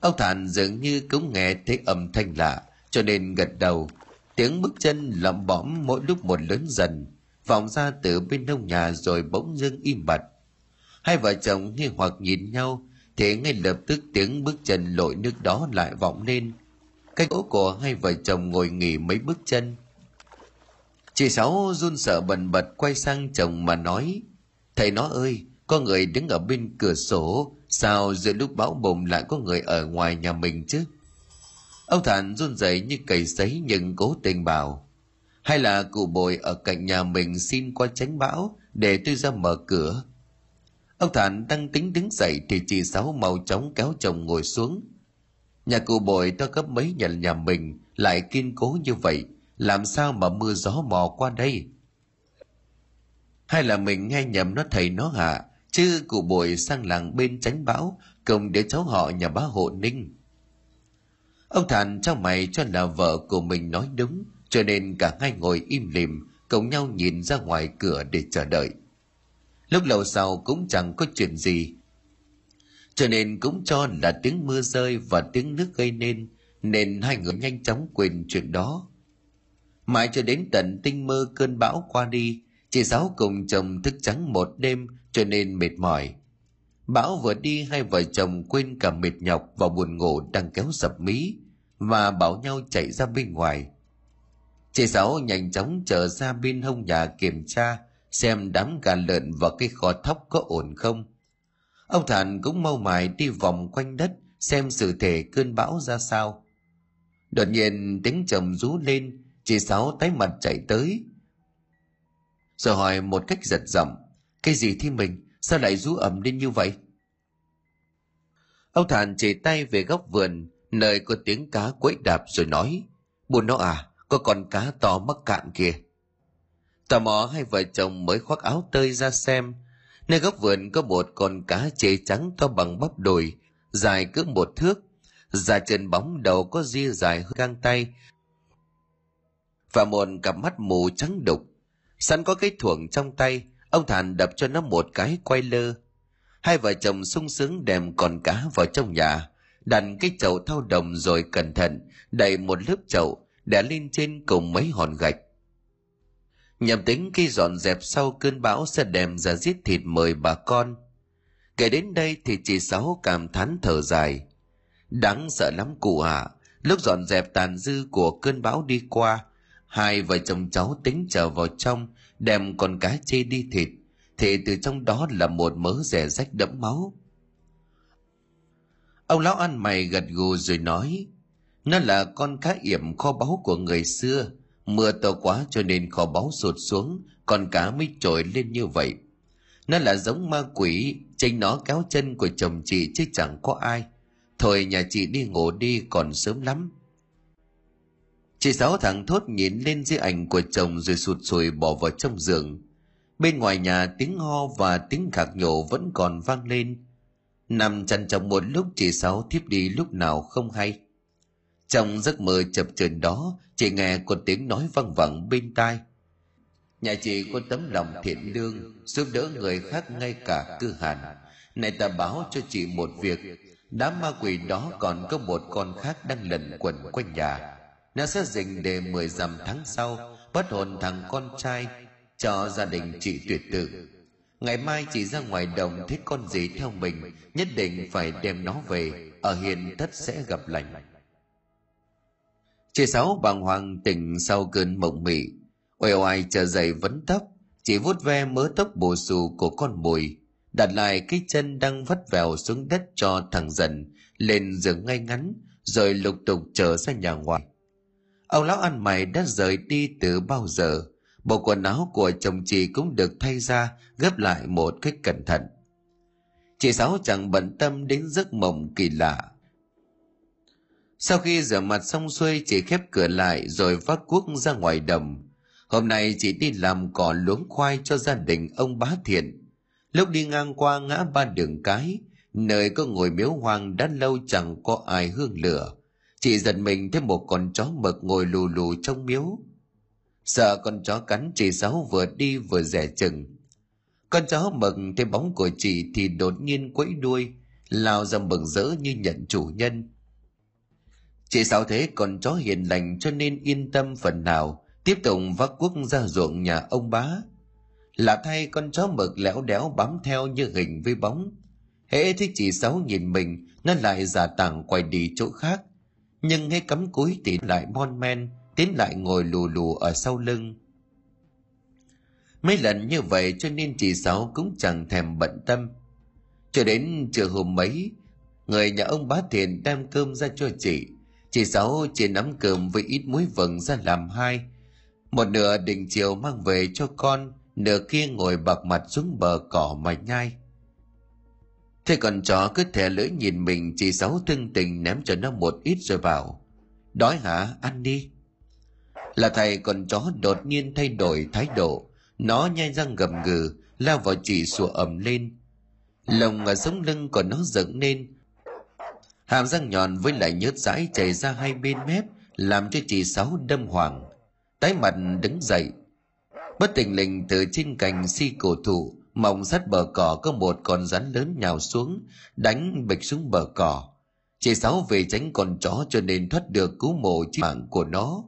Ông thản dường như cũng nghe thấy âm thanh lạ, cho nên gật đầu. Tiếng bước chân lẩm bõm mỗi lúc một lớn dần, vọng ra từ bên nông nhà rồi bỗng dưng im bặt. Hai vợ chồng nghi hoặc nhìn nhau, thì ngay lập tức tiếng bước chân lội nước đó lại vọng lên cái gỗ của hai vợ chồng ngồi nghỉ mấy bước chân. Chị sáu run sợ bần bật quay sang chồng mà nói, thầy nó ơi, có người đứng ở bên cửa sổ, sao giữa lúc bão bùng lại có người ở ngoài nhà mình chứ? Ông thản run rẩy như cầy sấy nhưng cố tình bảo, hay là cụ bồi ở cạnh nhà mình xin qua tránh bão để tôi ra mở cửa. Ông thản đang tính đứng dậy thì chị sáu mau chóng kéo chồng ngồi xuống nhà cụ bồi to gấp mấy nhà nhà mình lại kiên cố như vậy. Làm sao mà mưa gió mò qua đây? Hay là mình nghe nhầm nó thầy nó hả? chứ cụ bồi sang làng bên tránh bão, cùng để cháu họ nhà bá hộ ninh. Ông thản trong mày cho là vợ của mình nói đúng, cho nên cả hai ngồi im lìm, cùng nhau nhìn ra ngoài cửa để chờ đợi. Lúc lâu sau cũng chẳng có chuyện gì cho nên cũng cho là tiếng mưa rơi và tiếng nước gây nên nên hai người nhanh chóng quên chuyện đó. Mãi cho đến tận tinh mơ cơn bão qua đi, chị sáu cùng chồng thức trắng một đêm cho nên mệt mỏi. Bão vừa đi, hai vợ chồng quên cả mệt nhọc và buồn ngủ đang kéo sập mí và bảo nhau chạy ra bên ngoài. Chị sáu nhanh chóng trở ra bên hông nhà kiểm tra xem đám gà lợn và cây kho thóc có ổn không ông thản cũng mau mải đi vòng quanh đất xem sự thể cơn bão ra sao. Đột nhiên tiếng chồng rú lên, chị sáu tái mặt chạy tới. Rồi hỏi một cách giật giọng, cái gì thi mình? Sao lại rú ẩm lên như vậy? Ông thản chỉ tay về góc vườn, nơi có tiếng cá quẫy đạp rồi nói, buồn nó à có con cá to mắc cạn kìa. Tò mò hai vợ chồng mới khoác áo tơi ra xem nơi góc vườn có một con cá chê trắng to bằng bắp đùi dài cỡ một thước. Dạ da chân bóng đầu có ria dài hơn găng tay và một cặp mắt mù trắng đục. Sẵn có cái thuồng trong tay, ông thản đập cho nó một cái quay lơ. Hai vợ chồng sung sướng đem con cá vào trong nhà, đặt cái chậu thau đồng rồi cẩn thận đậy một lớp chậu để lên trên cùng mấy hòn gạch nhằm tính khi dọn dẹp sau cơn bão sẽ đem ra giết thịt mời bà con. Kể đến đây thì chị sáu cảm thán thở dài. Đáng sợ lắm cụ ạ. À. lúc dọn dẹp tàn dư của cơn bão đi qua, hai vợ chồng cháu tính trở vào trong, đem con cá chê đi thịt. Thì từ trong đó là một mớ rẻ rách đẫm máu. Ông lão ăn mày gật gù rồi nói, nó là con cá yểm kho báu của người xưa mưa to quá cho nên kho báu sụt xuống con cá mới trồi lên như vậy. Nó là giống ma quỷ tranh nó kéo chân của chồng chị chứ chẳng có ai. Thôi nhà chị đi ngủ đi, còn sớm lắm. Chị sáu thằng thốt nhìn lên dưới ảnh của chồng rồi sụt sùi bỏ vào trong giường. Bên ngoài nhà tiếng ho và tiếng khạc nhổ vẫn còn vang lên. Nằm chăn trong một lúc, chị sáu thiếp đi lúc nào không hay trong giấc mơ chập chờn đó, chị nghe có tiếng nói văng vẳng bên tai. Nhà chị có tấm lòng thiện lương, giúp đỡ người khác ngay cả cư hàn. Này ta báo cho chị một việc, đám ma quỷ đó còn có một con khác đang lẩn quẩn quanh nhà. Nó sẽ dình để mười dặm tháng sau, bắt hồn thằng con trai cho gia đình chị tuyệt tự ngày mai chị ra ngoài đồng thấy con gì theo mình, nhất định phải đem nó về, ở hiền thất sẽ gặp lành. Chị Sáu bàng hoàng tỉnh sau cơn mộng mị, oai oai chờ dậy vấn tóc, chỉ vuốt ve mớ tóc bù xù của con mồi, đặt lại cái chân đang vắt vèo xuống đất cho thằng dần lên giường ngay ngắn, rồi lục tục trở ra nhà ngoài. Ông lão ăn mày đã rời đi từ bao giờ, bộ quần áo của chồng chị cũng được thay ra gấp lại một cách cẩn thận. Chị Sáu chẳng bận tâm đến giấc mộng kỳ lạ. Sau khi rửa mặt xong xuôi chị khép cửa lại rồi vác cuốc ra ngoài đồng. Hôm nay chị đi làm cỏ luống khoai cho gia đình ông bá thiện. Lúc đi ngang qua ngã ba đường cái, nơi có ngồi miếu hoang đã lâu chẳng có ai hương lửa. Chị giật mình thấy một con chó mực ngồi lù lù trong miếu. Sợ con chó cắn chị Sáu vừa đi vừa rẻ chừng. Con chó mực thấy bóng của chị thì đột nhiên quẫy đuôi, lao ra mừng rỡ như nhận chủ nhân. Chị Sáu thế còn chó hiền lành cho nên yên tâm phần nào, tiếp tục vác cuốc ra ruộng nhà ông bá. Lạ thay con chó mực lẽo đéo bám theo như hình với bóng. Hễ thấy chị Sáu nhìn mình, nó lại giả tảng quay đi chỗ khác. Nhưng hay cắm cúi thì lại mon men, tiến lại ngồi lù lù ở sau lưng. Mấy lần như vậy cho nên chị Sáu cũng chẳng thèm bận tâm. Cho đến trưa hôm mấy, người nhà ông bá thiền đem cơm ra cho chị. Chị Sáu chỉ nắm cơm với ít muối vừng ra làm hai. Một nửa định chiều mang về cho con, nửa kia ngồi bạc mặt xuống bờ cỏ mà nhai. Thế còn chó cứ thẻ lưỡi nhìn mình chị Sáu thương tình ném cho nó một ít rồi bảo. Đói hả? Ăn đi. Là thầy con chó đột nhiên thay đổi thái độ. Nó nhai răng gầm gừ, lao vào chị sủa ầm lên. Lồng ở sống lưng của nó dựng lên. Hàm răng nhọn với lại nhớt dãi chảy ra hai bên mép, làm cho chị Sáu đâm hoàng. Tái mặt đứng dậy. Bất tình lình từ trên cành si cổ thụ, mỏng sắt bờ cỏ có một con rắn lớn nhào xuống, đánh bịch xuống bờ cỏ. Chị Sáu về tránh con chó cho nên thoát được cứu mộ chi mạng của nó.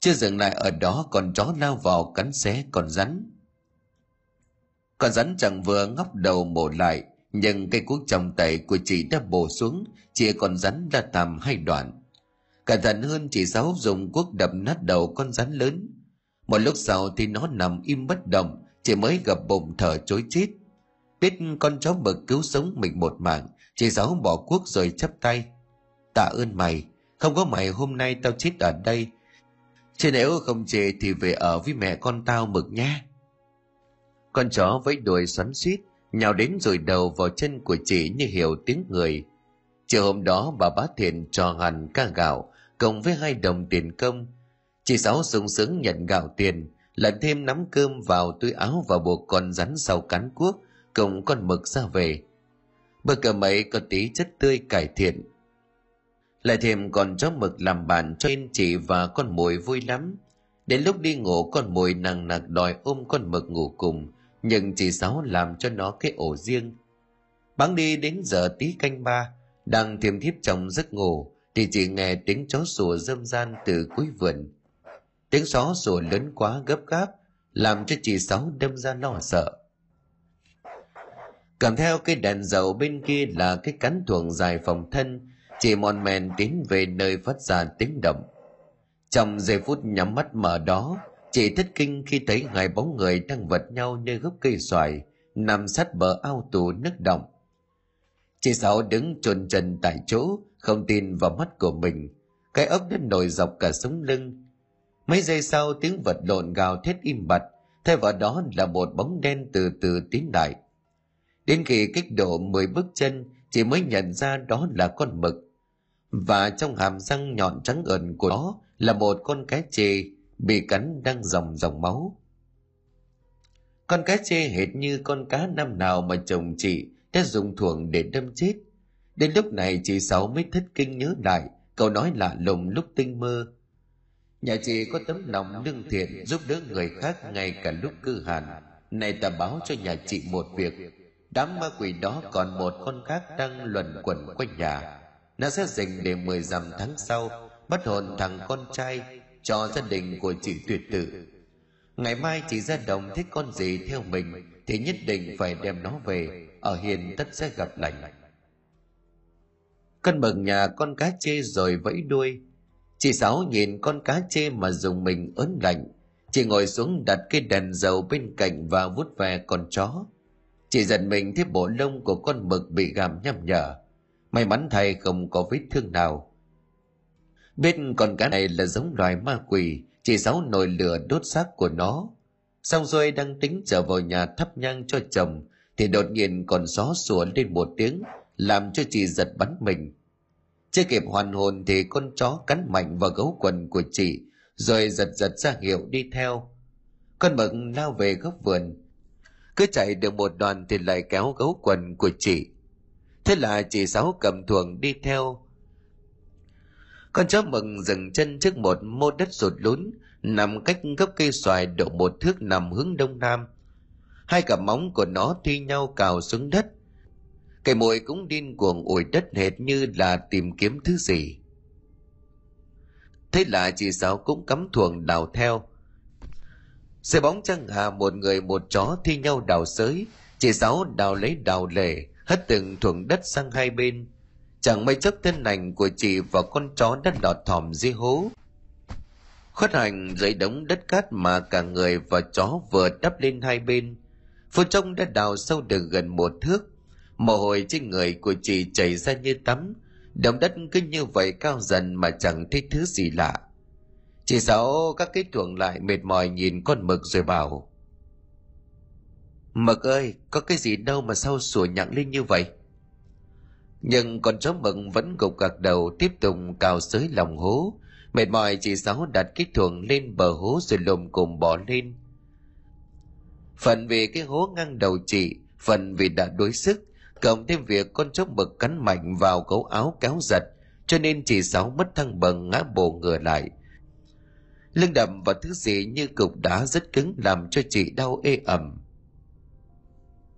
Chưa dừng lại ở đó con chó lao vào cắn xé con rắn. Con rắn chẳng vừa ngóc đầu mổ lại, nhưng cây cuốc trong tay của chị đã bổ xuống, chia con rắn ra tầm hai đoạn. Cẩn thận hơn chị Sáu dùng cuốc đập nát đầu con rắn lớn. Một lúc sau thì nó nằm im bất động, chỉ mới gặp bụng thở chối chết. Biết con chó mực cứu sống mình một mạng, chị Sáu bỏ cuốc rồi chấp tay. Tạ ơn mày, không có mày hôm nay tao chết ở đây, Chứ nếu không chê thì về ở với mẹ con tao mực nhé. Con chó vẫy đuôi xoắn suýt, nhào đến rồi đầu vào chân của chị như hiểu tiếng người. Chiều hôm đó bà bá thiện cho hẳn ca gạo, cộng với hai đồng tiền công. Chị Sáu sung sướng nhận gạo tiền, lần thêm nắm cơm vào túi áo và buộc con rắn sau cán cuốc, cùng con mực ra về. Bữa cơm ấy có tí chất tươi cải thiện, lại thêm còn chó mực làm bạn cho nên chị và con mồi vui lắm. Đến lúc đi ngủ con mồi nặng nặc đòi ôm con mực ngủ cùng, nhưng chị Sáu làm cho nó cái ổ riêng. Bắn đi đến giờ tí canh ba, đang thiêm thiếp trong giấc ngủ, thì chị nghe tiếng chó sủa râm gian từ cuối vườn. Tiếng chó sủa lớn quá gấp gáp, làm cho chị Sáu đâm ra lo sợ. Cầm theo cái đèn dầu bên kia là cái cắn thuồng dài phòng thân, chị mòn men tiến về nơi phát ra tiếng động trong giây phút nhắm mắt mở đó chị thất kinh khi thấy hai bóng người đang vật nhau nơi gốc cây xoài nằm sát bờ ao tù nước động chị sáu đứng chôn chân tại chỗ, không tin vào mắt của mình. Cái ốc đất nổi dọc cả sống lưng. Mấy giây sau, tiếng vật lộn gào thét im bặt. Thay vào đó là một bóng đen từ từ tiến lại. Đến khi kích độ 10 bước chân, chị mới nhận ra đó là con mực. Và trong hàm răng nhọn trắng ẩn của nó là một con cá chê bị cắn đang dòng dòng máu. Con cá chê hệt như con cá năm nào mà chồng chị đã dùng thuồng để đâm chết. Đến lúc này chị Sáu mới thất kinh nhớ lại, câu nói lạ lùng lúc tinh mơ. Nhà chị có tấm lòng lương thiện giúp đỡ người khác ngay cả lúc cư hàn. Này ta báo cho nhà chị một việc. Đám ma quỷ đó còn một con khác đang luẩn quẩn quanh nhà nó sẽ dành để mười dằm tháng sau, bắt hồn thằng con trai cho gia đình của chị tuyệt tử ngày mai chị ra đồng thích con gì theo mình, thì nhất định phải đem nó về ở hiền tất sẽ gặp lành con mừng nhà con cá chê rồi vẫy đuôi Chị Sáu nhìn con cá chê mà dùng mình ớn lạnh. Chị ngồi xuống đặt cái đèn dầu bên cạnh và vút ve con chó. Chị giật mình thấy bộ lông của con mực bị gặm nhăm nhở. May mắn thay không có vết thương nào. Biết con cá này là giống loài ma quỷ, chị Sáu nồi lửa đốt xác của nó. Xong rồi đang tính trở vào nhà thắp nhang cho chồng, thì đột nhiên còn gió sủa lên một tiếng, làm cho chị giật bắn mình. Chưa kịp hoàn hồn thì con chó cắn mạnh vào gấu quần của chị, rồi giật giật ra hiệu đi theo. Con mực lao về góc vườn, cứ chạy được một đoạn thì lại kéo gấu quần của chị. Thế là chị Sáu cầm thuồng đi theo. Con chó mừng dừng chân trước một mô đất rụt lún, nằm cách gốc cây xoài độ một thước nằm hướng đông nam. Hai cặp móng của nó thi nhau cào xuống đất. Cây mồi cũng điên cuồng ủi đất hệt như là tìm kiếm thứ gì. Thế là chị Sáu cũng cắm thuồng đào theo. Xe bóng trăng hà một người một chó thi nhau đào sới. Chị Sáu đào lấy đào lề, hất từng thuồng đất sang hai bên. Chẳng may chốc thân lành của chị và con chó đất đọt thỏm dưới hố. Khuất hành dưới đống đất cát mà cả người và chó vừa đắp lên hai bên. Phút trông đã đào sâu được gần một thước. Mồ hôi trên người của chị chảy ra như tắm. Đồng đất cứ như vậy cao dần mà chẳng thấy thứ gì lạ. Chị Sáu các cái tuồng lại mệt mỏi nhìn con mực rồi bảo. Mực ơi, có cái gì đâu mà sao sủa nhặng lên như vậy? Nhưng con chó mực vẫn gục gật đầu tiếp tục cào xới lòng hố. Mệt mỏi chị Sáu đặt cái thuồng lên bờ hố rồi lùm cùng bỏ lên. Phần vì cái hố ngang đầu chị, phần vì đã đối sức, cộng thêm việc con chó mực cắn mạnh vào gấu áo kéo giật, cho nên chị Sáu mất thăng bằng ngã bổ ngửa lại. Lưng đầm và thứ gì như cục đá rất cứng làm cho chị đau ê ẩm.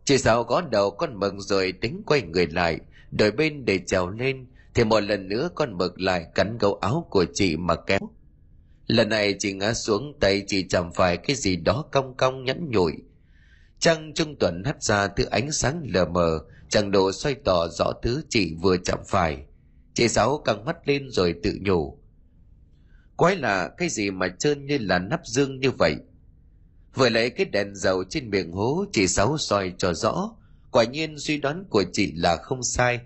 Chị Sáu gõ đầu con mực rồi tính quay người lại, đổi bên để trèo lên, thì một lần nữa con mực lại cắn gấu áo của chị mà kéo. Lần này chị ngã xuống tay chị chạm phải cái gì đó cong cong nhẵn nhụi. Trăng trung tuần hắt ra thứ ánh sáng lờ mờ, chẳng độ xoay tỏ rõ thứ chị vừa chạm phải. Chị Sáu căng mắt lên rồi tự nhủ. Quái là cái gì mà trơn như là nắp dương như vậy. Vừa lấy cái đèn dầu trên miệng hố chị Sáu soi cho rõ. Quả nhiên suy đoán của chị là không sai.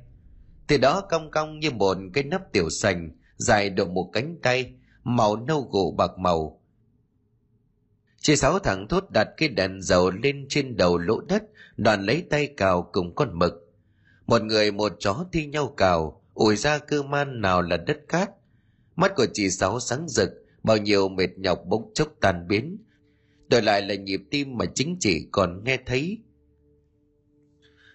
Từ đó cong cong như một cái nắp tiểu sành, dài độ một cánh tay, màu nâu gỗ bạc màu. Chị Sáu thẳng thốt đặt cái đèn dầu lên trên đầu lỗ đất, đoàn lấy tay cào cùng con mực. Một người một chó thi nhau cào, ủi ra cơ man nào là đất cát. Mắt của chị Sáu sáng rực, bao nhiêu mệt nhọc bỗng chốc tan biến. Đổi lại là nhịp tim mà chính chị còn nghe thấy.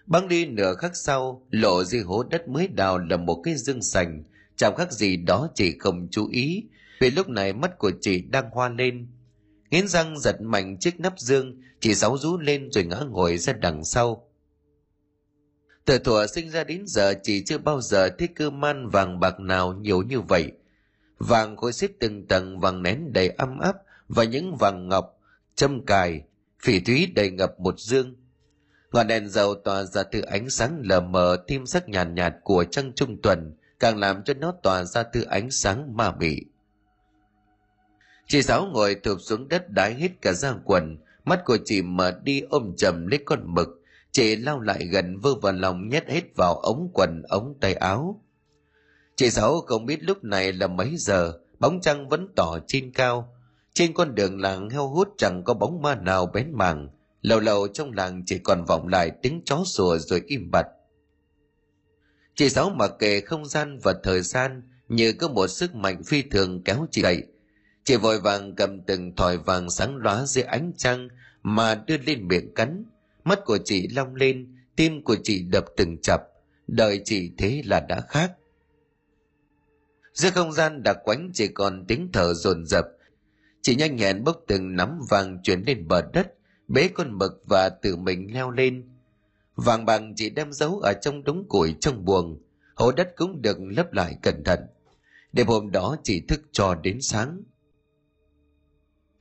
Băng đi nửa khắc sau, lộ di hố đất mới đào là một cái dương sành, chẳng khác gì đó chị không chú ý, vì lúc này mắt của chị đang hoa lên. Nghiến răng giật mạnh chiếc nắp dương, chỉ Sáu rú lên rồi ngã ngồi ra đằng sau. Từ thuở sinh ra đến giờ chỉ chưa bao giờ thấy cơ man vàng bạc nào nhiều như vậy. Vàng khối xếp từng tầng vàng nén đầy âm áp và những vàng ngọc, châm cài, phỉ thúy đầy ngập một dương. Ngọn đèn dầu tỏa ra từ ánh sáng lờ mờ tim sắc nhàn nhạt, nhạt của trăng trung tuần, càng làm cho nó tỏa ra từ ánh sáng ma mị. Chị Sáu ngồi thụp xuống đất đái hết cả da quần, mắt của chị mở đi ôm chầm lấy con mực, chị lao lại gần vơ vào lòng nhét hết vào ống quần ống tay áo. Chị Sáu không biết lúc này là mấy giờ, bóng trăng vẫn tỏ trên cao. Trên con đường làng heo hút chẳng có bóng ma nào bén mảng, lâu lâu trong làng chỉ còn vọng lại tiếng chó sủa rồi im bặt. Chị Sáu mặc kệ không gian và thời gian như có một sức mạnh phi thường kéo chị dậy. Chị vội vàng cầm từng thỏi vàng sáng lóa dưới ánh trăng mà đưa lên miệng cắn. Mắt của chị long lên, tim của chị đập từng chập. Đời chị thế là đã khác. Giữa không gian đặc quánh chỉ còn tiếng thở dồn dập. Chị nhanh nhẹn bốc từng nắm vàng chuyển lên bờ đất, bế con mực và tự mình leo lên. Vàng bằng chị đem giấu ở trong đống củi trong buồng, hố đất cũng được lấp lại cẩn thận. Đêm hôm đó chị thức cho đến sáng.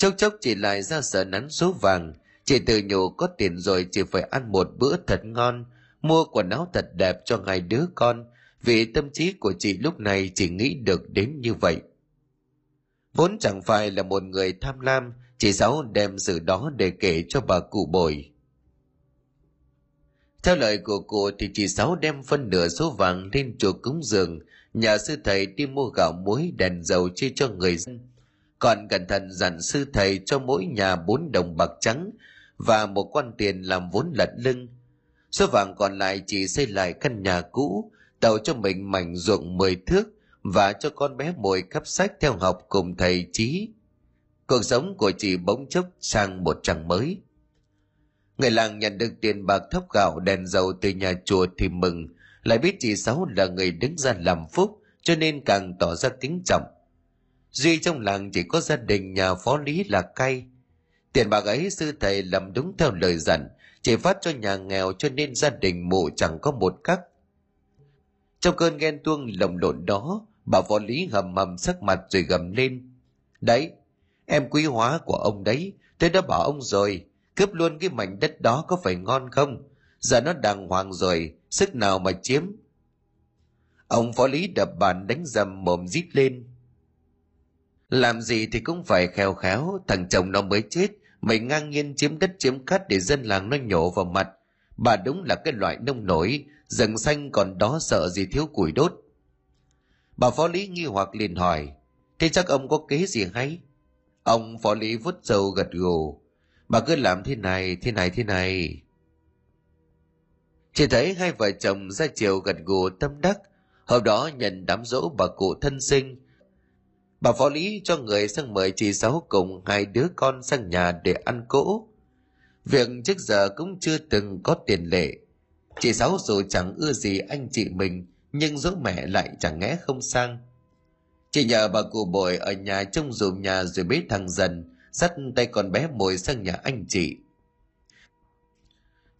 Chốc chốc chị lại ra sở nắn số vàng, chị tự nhủ có tiền rồi chị phải ăn một bữa thật ngon, mua quần áo thật đẹp cho ngày đứa con, vì tâm trí của chị lúc này chỉ nghĩ được đến như vậy. Vốn chẳng phải là một người tham lam, chị Sáu đem sự đó để kể cho bà cụ bồi. Theo lời của cụ thì chị Sáu đem phân nửa số vàng lên chùa cúng dường, nhờ sư thầy đi mua gạo muối đèn dầu chia cho người dân. Còn cẩn thận dặn sư thầy cho mỗi nhà bốn đồng bạc trắng và một quan tiền làm vốn lật lưng. Số vàng còn lại chỉ xây lại căn nhà cũ, tạo cho mình mảnh ruộng mười thước và cho con bé mồi cắp sách theo học cùng thầy trí. Cuộc sống của chị bỗng chốc sang một trang mới. Người làng nhận được tiền bạc thóc gạo đèn dầu từ nhà chùa thì mừng, lại biết chị Sáu là người đứng ra làm phúc, cho nên càng tỏ ra kính trọng. Duy trong làng chỉ có gia đình nhà phó lý là cay. Tiền bạc ấy sư thầy làm đúng theo lời dặn, chỉ phát cho nhà nghèo cho nên gia đình mụ chẳng có một cắc. Trong cơn ghen tuông lồng lộn đó, bà phó lý hầm hầm sắc mặt rồi gầm lên. Đấy, em quý hóa của ông đấy, thế đã bảo ông rồi, cướp luôn cái mảnh đất đó có phải ngon không? Giờ nó đàng hoàng rồi, sức nào mà chiếm? Ông phó lý đập bàn đánh dầm mồm rít lên. Làm gì thì cũng phải khéo khéo, thằng chồng nó mới chết, mày ngang nhiên chiếm đất chiếm cát để dân làng nó nhổ vào mặt. Bà đúng là cái loại nông nổi, rừng xanh còn đó sợ gì thiếu củi đốt. Bà phó lý nghi hoặc liền hỏi, thế chắc ông có kế gì hay? Ông phó lý vút dầu gật gù, bà cứ làm thế này, thế này, thế này. Chỉ thấy hai vợ chồng ra chiều gật gù tâm đắc, hôm đó nhận đám dỗ bà cụ thân sinh. Bà phó lý cho người sang mời chị Sáu cùng hai đứa con sang nhà để ăn cỗ. Việc trước giờ cũng chưa từng có tiền lệ. Chị Sáu dù chẳng ưa gì anh chị mình, nhưng dỗ mẹ lại chẳng nghe không sang. Chị nhờ bà cụ bội ở nhà trông dùm nhà rồi bế thằng dần, dắt tay con bé mồi sang nhà anh chị.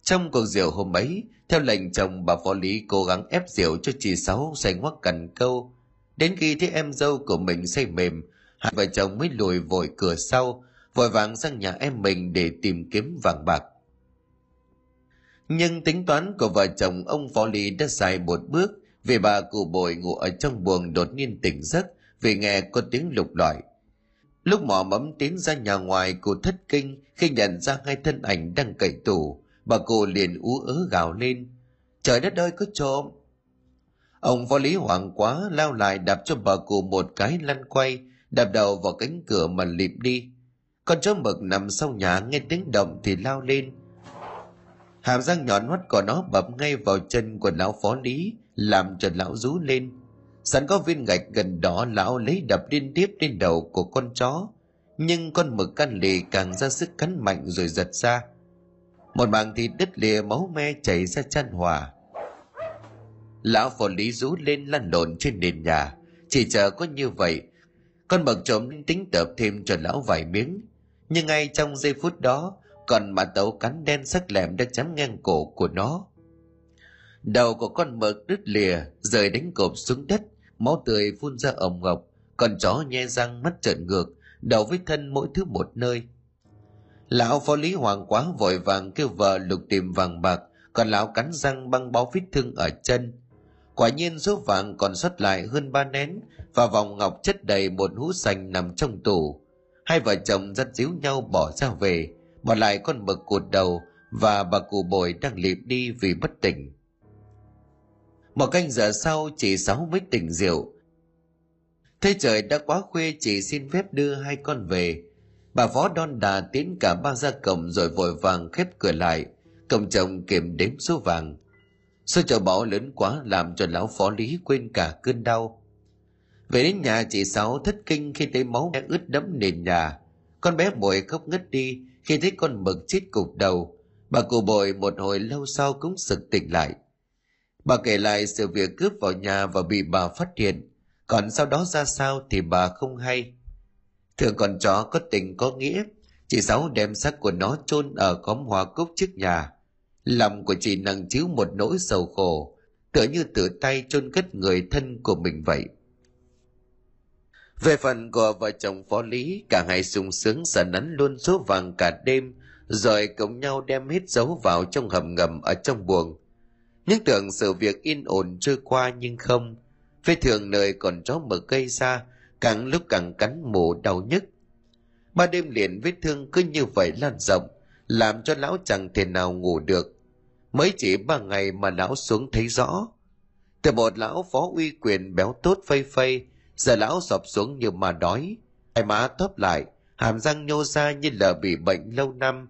Trong cuộc rượu hôm ấy, theo lệnh chồng bà phó lý cố gắng ép rượu cho chị Sáu say ngoắc cần câu. Đến khi thấy em dâu của mình say mềm, hai vợ chồng mới lùi vội cửa sau, vội vàng sang nhà em mình để tìm kiếm vàng bạc. Nhưng tính toán của vợ chồng ông phó lý đã sai một bước vì bà cụ bồi ngủ ở trong buồng đột nhiên tỉnh giấc vì nghe có tiếng lục lọi. Lúc mỏ mẫm tiến ra nhà ngoài cụ thất kinh khi nhận ra hai thân ảnh đang cậy tủ bà cụ liền ú ớ gào lên trời đất ơi có trộm ông võ lý hoảng quá, lao lại đạp cho bà cụ một cái lăn quay, đạp đầu vào cánh cửa mà lịp đi. Con chó mực nằm sau nhà nghe tiếng động thì lao lên. Hàm răng nhọn hoắt của nó bập ngay vào chân của lão phó lý, làm cho lão rú lên. Sẵn có viên gạch gần đó, lão lấy đập liên tiếp lên đầu của con chó. Nhưng con mực căn lì càng ra sức cắn mạnh rồi giật ra. Một mảng thịt đứt lìa máu me chảy ra chăn hòa lão phò lý rú lên lăn lộn trên nền nhà. Chỉ chờ có như vậy con bậc trộm tính tập thêm cho lão vài miếng. Nhưng ngay trong giây phút đó còn mã tấu cắn đen sắc lẹm đã chém ngang cổ của nó. Đầu của con mực đứt lìa rời đánh cộp xuống đất. Máu tươi phun ra ầm ngọc con chó nhe răng mắt trợn ngược đầu với thân mỗi thứ một nơi. Lão phó lý hoàng quá vội vàng kêu vợ lục tìm vàng bạc, còn lão cắn răng băng bó vết thương ở chân. Quả nhiên số vàng còn sót lại hơn ba nén và vòng ngọc chất đầy một hũ sành nằm trong tủ. Hai vợ chồng dắt díu nhau bỏ ra về, bỏ lại con mực cụt đầu và bà cụ bồi đang liệp đi vì bất tỉnh. Một canh giờ sau chị Sáu mới tỉnh rượu. Thế trời đã quá khuya chị xin phép đưa hai con về Bà phó đon đà tiến cả ba ra cổng rồi vội vàng khép cửa lại. Cổng chồng kiểm đếm số vàng. Sự chậu bỏ lớn quá làm cho lão phó lý quên cả cơn đau. Về đến nhà chị Sáu thất kinh khi thấy máu đã ướt đẫm nền nhà. Con bé bội khóc ngất đi khi thấy con mực chết cục đầu. Bà cụ bội một hồi lâu sau cũng sực tỉnh lại. Bà kể lại sự việc cướp vào nhà và bị bà phát hiện. Còn sau đó ra sao thì bà không hay. Thường con chó có tình có nghĩa, chị Sáu đem xác của nó chôn ở khóm hoa cúc trước nhà. Lòng của chị nặng chiếu một nỗi sầu khổ, tựa như tự tay chôn cất người thân của mình vậy. Về phần của vợ chồng phó lý, cả hai sung sướng sờ nắn luôn số vàng cả đêm, rồi cùng nhau đem hết dấu vào trong hầm ngầm ở trong buồng. Những tưởng sự việc yên ổn trôi qua nhưng không. Vết thường nơi còn chó mực gây ra càng lúc càng cắn mù đau nhức ba đêm liền vết thương cứ như vậy lan rộng làm cho lão chẳng thể nào ngủ được. Mới chỉ ba ngày mà lão xuống thấy rõ. Từ một lão phó uy quyền béo tốt phây phây, giờ lão sọp xuống như mà đói. Hai má thấp lại, hàm răng nhô ra như là bị bệnh lâu năm.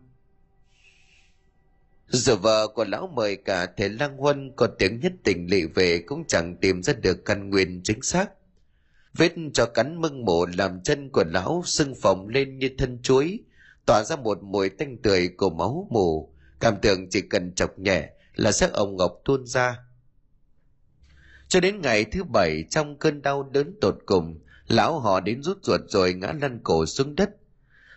Giờ vợ của lão mời cả thể lang huân có tiếng nhất tình lị về cũng chẳng tìm ra được căn nguyên chính xác. Vết cho cắn mưng mổ làm chân của lão sưng phồng lên như thân chuối tỏa ra một mùi tanh tươi của máu mù. Cảm tưởng chỉ cần chọc nhẹ là xác ông ngọc tuôn ra. Cho đến ngày thứ bảy, trong cơn đau đớn tột cùng, lão họ đến rút ruột rồi ngã lăn cổ xuống đất.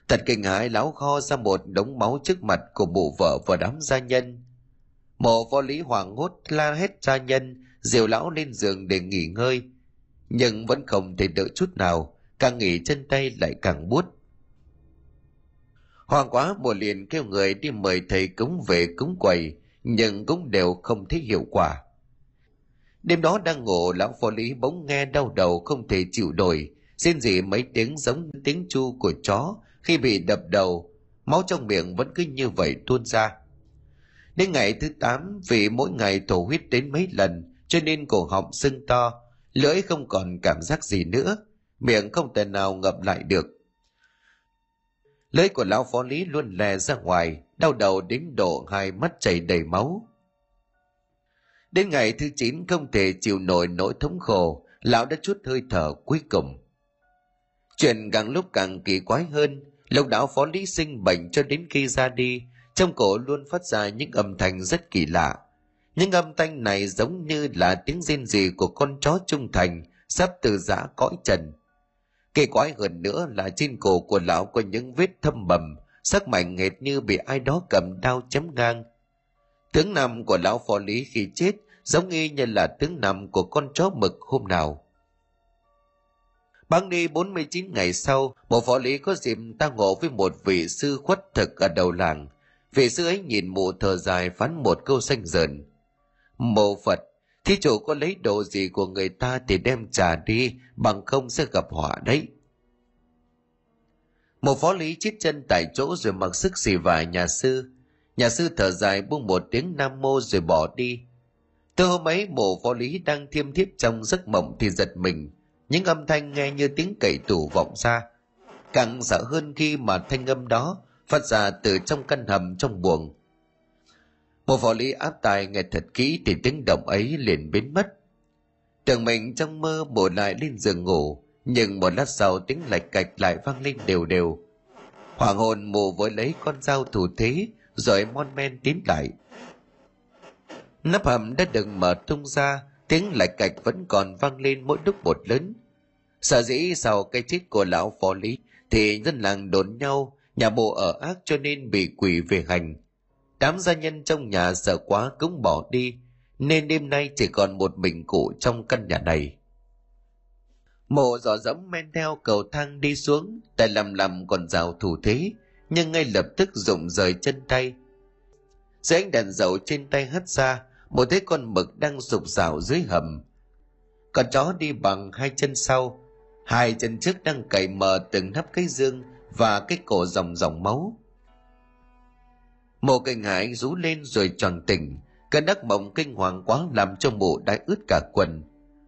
Thật kinh hãi, lão kho ra một đống máu trước mặt của mụ vợ và đám gia nhân. Mộ võ lý hoàng hốt la hết gia nhân, dìu lão lên giường để nghỉ ngơi. Nhưng vẫn không thể đỡ chút nào, càng nghỉ chân tay lại càng buốt hoàng quá mùa liền kêu người đi mời thầy cúng về cúng quầy, nhưng cũng đều không thấy hiệu quả. Đêm đó đang ngủ, lão phó lý bỗng nghe đau đầu không thể chịu nổi. Xin gì mấy tiếng giống tiếng chu của chó, khi bị đập đầu, máu trong miệng vẫn cứ như vậy tuôn ra. Đến ngày thứ tám, vì mỗi ngày thổ huyết đến mấy lần, cho nên cổ họng sưng to, lưỡi không còn cảm giác gì nữa, miệng không thể nào ngậm lại được lưỡi của lão phó lý luôn lè ra ngoài, đau đầu đến độ hai mắt chảy đầy máu. Đến ngày thứ chín không thể chịu nổi nỗi thống khổ, lão đã chút hơi thở cuối cùng. Chuyện càng lúc càng kỳ quái hơn, lộc đạo phó lý sinh bệnh cho đến khi ra đi, trong cổ luôn phát ra những âm thanh rất kỳ lạ. Những âm thanh này giống như là tiếng rên rỉ của con chó trung thành, sắp từ giã cõi trần kỳ quái hơn nữa là trên cổ của lão có những vết thâm bầm sắc mảnh nghệt như bị ai đó cầm đao chém ngang tướng nằm của lão phó lý khi chết giống y như là tướng nằm của con chó mực hôm nào Băng đi 49 ngày sau, một phó lý có dịp ta ngộ với một vị sư khuất thực ở đầu làng. Vị sư ấy nhìn mụ thở dài phán một câu xanh dờn. Mộ Phật, thí chủ có lấy đồ gì của người ta thì đem trả đi, bằng không sẽ gặp họa đấy. Một phó lý chết chân tại chỗ rồi mặc sức xì vải nhà sư. Nhà sư thở dài buông một tiếng nam mô rồi bỏ đi. Từ hôm ấy mộ phó lý đang thiêm thiếp trong giấc mộng thì giật mình. Những âm thanh nghe như tiếng cậy tủ vọng ra. Càng sợ hơn khi mà thanh âm đó phát ra từ trong căn hầm trong buồng một võ lý áp tài nghe thật kỹ thì tiếng động ấy liền biến mất. Tưởng mình trong mơ bổ lại lên giường ngủ, nhưng một lát sau tiếng lạch cạch lại vang lên đều đều. Hoàng hồn mù với lấy con dao thủ thế rồi mon men tiến lại. Nắp hầm đã được mở tung ra, tiếng lạch cạch vẫn còn vang lên mỗi lúc một lớn. Sở dĩ sau cái chết của lão phó lý thì dân làng đồn nhau, nhà bộ ở ác cho nên bị quỷ về hành đám gia nhân trong nhà sợ quá cũng bỏ đi, nên đêm nay chỉ còn một mình cụ trong căn nhà này. Mộ dò dẫm men theo cầu thang đi xuống, tay lầm lầm còn rào thủ thế, nhưng ngay lập tức rụng rời chân tay. Dưới ánh đèn dầu trên tay hất ra, một thấy con mực đang sụp rào dưới hầm. Con chó đi bằng hai chân sau, hai chân trước đang cày mờ từng nắp cái dương và cái cổ dòng dòng máu. Mộ kinh hải rú lên rồi tròn tỉnh, cơn đắc mộng kinh hoàng quá làm cho mộ đã ướt cả quần.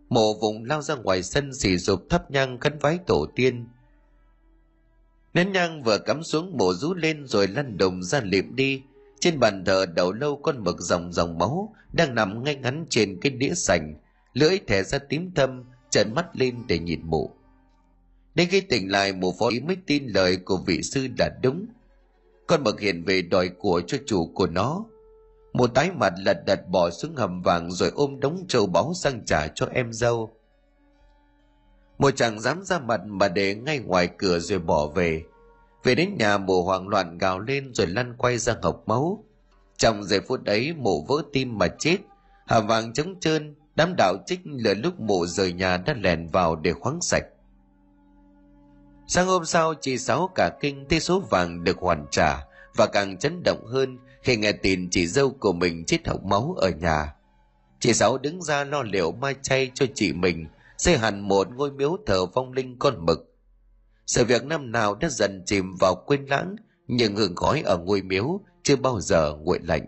Mộ vùng lao ra ngoài sân xì rụp thắp nhang khấn vái tổ tiên. Nén nhang vừa cắm xuống mộ rú lên rồi lăn đùng ra liệm đi. Trên bàn thờ đầu lâu con mực dòng dòng máu đang nằm ngay ngắn trên cái đĩa sành, lưỡi thẻ ra tím thâm, trợn mắt lên để nhìn mộ. Đến khi tỉnh lại mộ phó ý mới tin lời của vị sư đã đúng con bậc hiện về đòi của cho chủ của nó. Một tái mặt lật đật bỏ xuống hầm vàng rồi ôm đống trâu báu sang trả cho em dâu. Một chàng dám ra mặt mà để ngay ngoài cửa rồi bỏ về. Về đến nhà mụ hoảng loạn gào lên rồi lăn quay ra ngọc máu. Trong giây phút ấy mụ vỡ tim mà chết. Hầm vàng trống trơn, đám đạo trích lửa lúc mụ rời nhà đã lèn vào để khoáng sạch. Sáng hôm sau chị Sáu cả kinh thấy số vàng được hoàn trả và càng chấn động hơn khi nghe tin chị dâu của mình chết hộc máu ở nhà. Chị Sáu đứng ra lo liệu mai chay cho chị mình xây hẳn một ngôi miếu thờ vong linh con mực. Sự việc năm nào đã dần chìm vào quên lãng, nhưng hương khói ở ngôi miếu chưa bao giờ nguội lạnh.